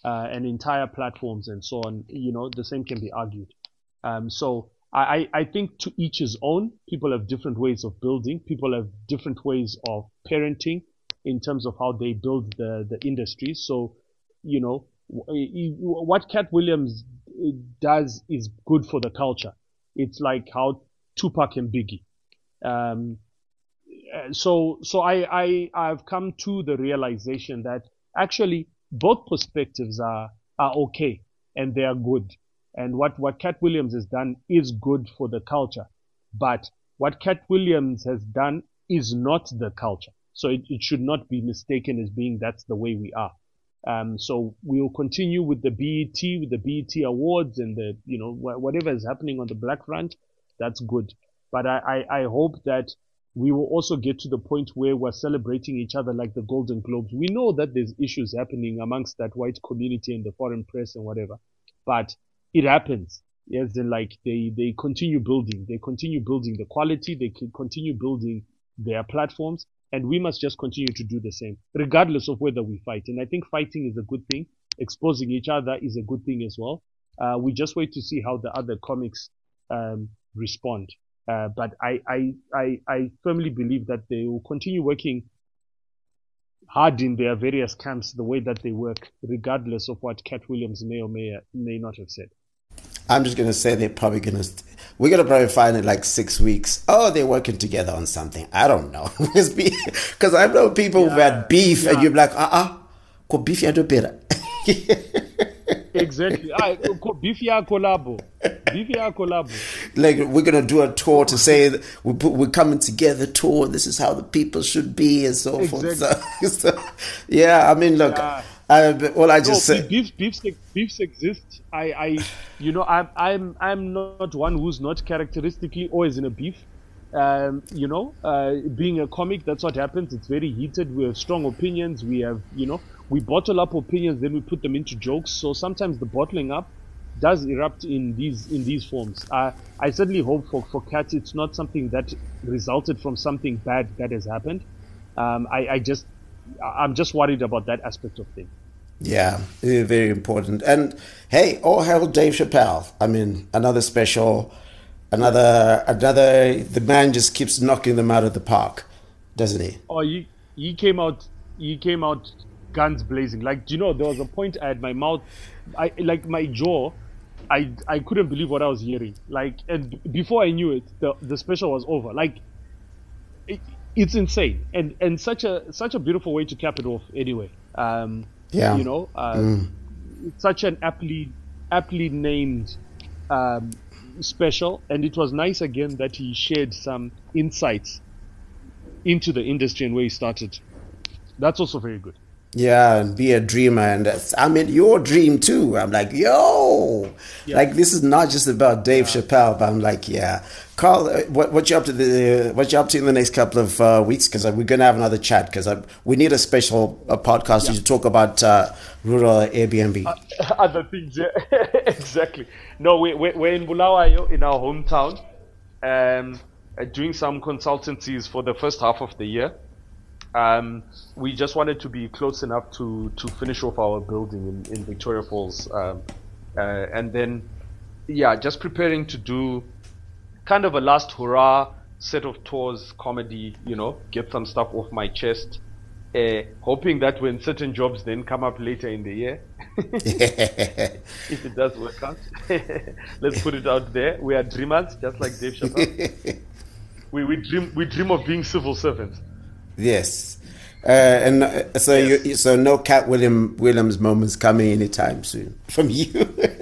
uh, and entire platforms and so on. You know, the same can be argued. Um, so I, I think to each his own. People have different ways of building. People have different ways of parenting in terms of how they build the, the industry. So, you know, what Katt Williams does is good for the culture. It's like how Tupac and Biggie. Um, so, so I, I, I've come to the realization that actually both perspectives are, are okay and they are good. And what, what Katt Williams has done is good for the culture. But what Katt Williams has done is not the culture. So it, it should not be mistaken as being that's the way we are. Um, so we'll continue with the BET, with the BET awards and the, you know, wh- whatever is happening on the black front. That's good. But I, I, I hope that we will also get to the point where we're celebrating each other like the Golden Globes. We know that there's issues happening amongst that white community and the foreign press and whatever, but it happens. Yes, then like they, they continue building, they continue building the quality, they continue building their platforms, and we must just continue to do the same, regardless of whether we fight. And I think fighting is a good thing. Exposing each other is a good thing as well. Uh, we just wait to see how the other comics um, respond. Uh, but I, I, I, I firmly believe that they will continue working hard in their various camps the way that they work, regardless of what Katt Williams may or may, may not have said. I'm just gonna say they're probably gonna. St- we're gonna probably find in like six weeks. Oh, they're working together on something. I don't know. Because I know people yeah, who had beef, yeah. and you're like, uh uh-uh, uh, beef better. exactly. Ah, beef ya collabo. Beef ya collabo. Like we're gonna do a tour to say we put, we're coming together tour. This is how the people should be and so exactly. forth. So, so, yeah, I mean, look. Yeah. I, well, I just no, said beefs, beefs, beefs exist. I, I, you know, I'm, I'm, I'm not one who's not characteristically always in a beef. Um, you know, uh, being a comic, that's what happens. It's very heated. We have strong opinions. We have, you know, we bottle up opinions, then we put them into jokes. So sometimes the bottling up does erupt in these in these forms. Uh, I certainly hope for for Katt, it's not something that resulted from something bad that has happened. Um, I, I just I'm just worried about that aspect of things. Yeah, very important. And hey, all hail Dave Chappelle. I mean, another special, another another. The man just keeps knocking them out of the park, doesn't he? Oh, he he came out. He came out guns blazing. Like, do you know, there was a point I had my mouth, I like my jaw. I I couldn't believe what I was hearing. Like, and before I knew it, the the special was over. Like, it, it's insane, and and such a such a beautiful way to cap it off. Anyway, um, yeah, you know, uh, mm. such an aptly aptly named um, special, and it was nice again that he shared some insights into the industry and where he started. That's also very good. Yeah, and be a dreamer, and I mean your dream too. I'm like, yo, yeah. like this is not just about Dave yeah. Chappelle, but I'm like, yeah, Carl, uh, what what you up to the what you up to in the next couple of uh, weeks? Because we're gonna have another chat because we need a special uh, podcast yeah. to talk about uh, rural Airbnb. Uh, other things, yeah, exactly. No, we, we, we're in Bulawayo in our hometown, um, doing some consultancies for the first half of the year. Um, we just wanted to be close enough to, to finish off our building in, in Victoria Falls. Um, uh, and then, yeah, just preparing to do kind of a last hurrah set of tours, comedy, you know, get some stuff off my chest. Uh, hoping that when certain jobs then come up later in the year, if it does work out, let's put it out there. We are dreamers, just like Dave Chappelle. we, we dream we dream of being civil servants. Yes. Uh, and uh, so you, so no Katt William Williams moments coming anytime soon from you.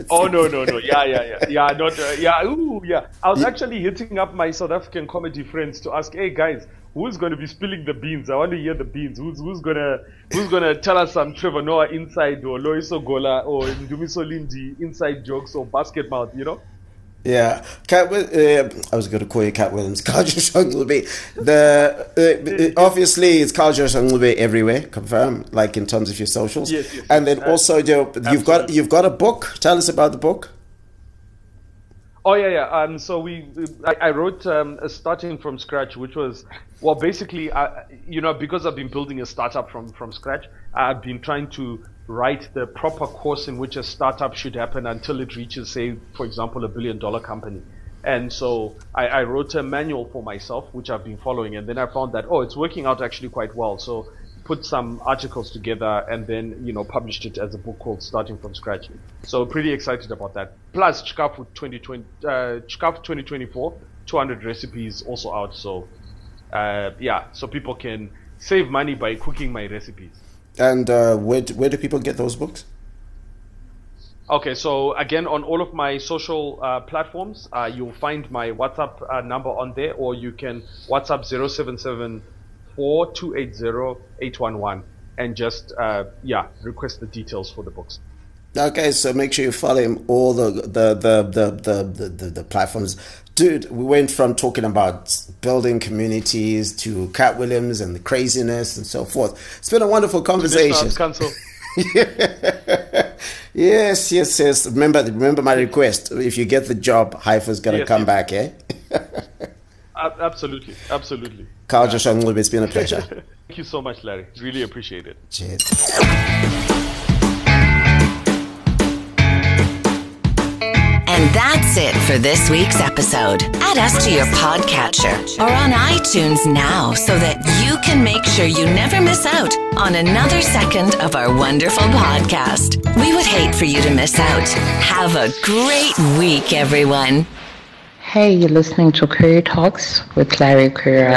oh no no no. Yeah yeah yeah. Yeah not uh, yeah ooh yeah. I was actually hitting up my South African comedy friends to ask hey guys who's going to be spilling the beans? I want to hear the beans. Who's who's gonna who's gonna tell us some Trevor Noah inside or Loyiso Gola or Ndumiso Lindi inside jokes or Basketmouth you know yeah, Katt. Uh, I was going to call you Katt Williams. Carl Shonglebe. The uh, obviously it's Carl Shonglebe everywhere. Confirm, like in terms of your socials. Yes, yes. And then uh, also you, you've got you've got a book. Tell us about the book. Oh yeah, yeah. Um, so we, I, I wrote um, starting from scratch, which was well, basically, uh, you know, because I've been building a startup from from scratch, I've been trying to write the proper course in which a startup should happen until it reaches, say, for example, a billion dollar company. And so I, I, wrote a manual for myself, which I've been following, and then I found that oh, it's working out actually quite well. So put some articles together and then you know published it as a book called Starting from Scratch. So pretty excited about that. Plus Chikafu 2020, uh, Chikafu 2024, 200 recipes also out. So uh, yeah, so people can save money by cooking my recipes. And uh, where do, where do people get those books? Okay, so again, on all of my social uh, platforms, uh, you'll find my WhatsApp uh, number on there, or you can WhatsApp 077 4280 and just uh, yeah request the details for the books. Okay, so make sure you follow him all the the the the the, the, the, the platforms. Dude, we went from talking about building communities to Katt Williams and the craziness and so forth. It's been a wonderful conversation. Council. yes, yes, yes. Remember, remember my request. If you get the job, Haifa's gonna Yes, come yes. back, eh? Ab- absolutely, absolutely. Carl Joshua Ncube, it's been a pleasure. Thank you so much, Larry. Really appreciate it. Cheers. And that's it for this week's episode. Add us to your podcatcher or on iTunes now so that you can make sure you never miss out on another second of our wonderful podcast. We would hate for you to miss out. Have a great week, everyone. Hey, you're listening to Query Talks with Larry Query.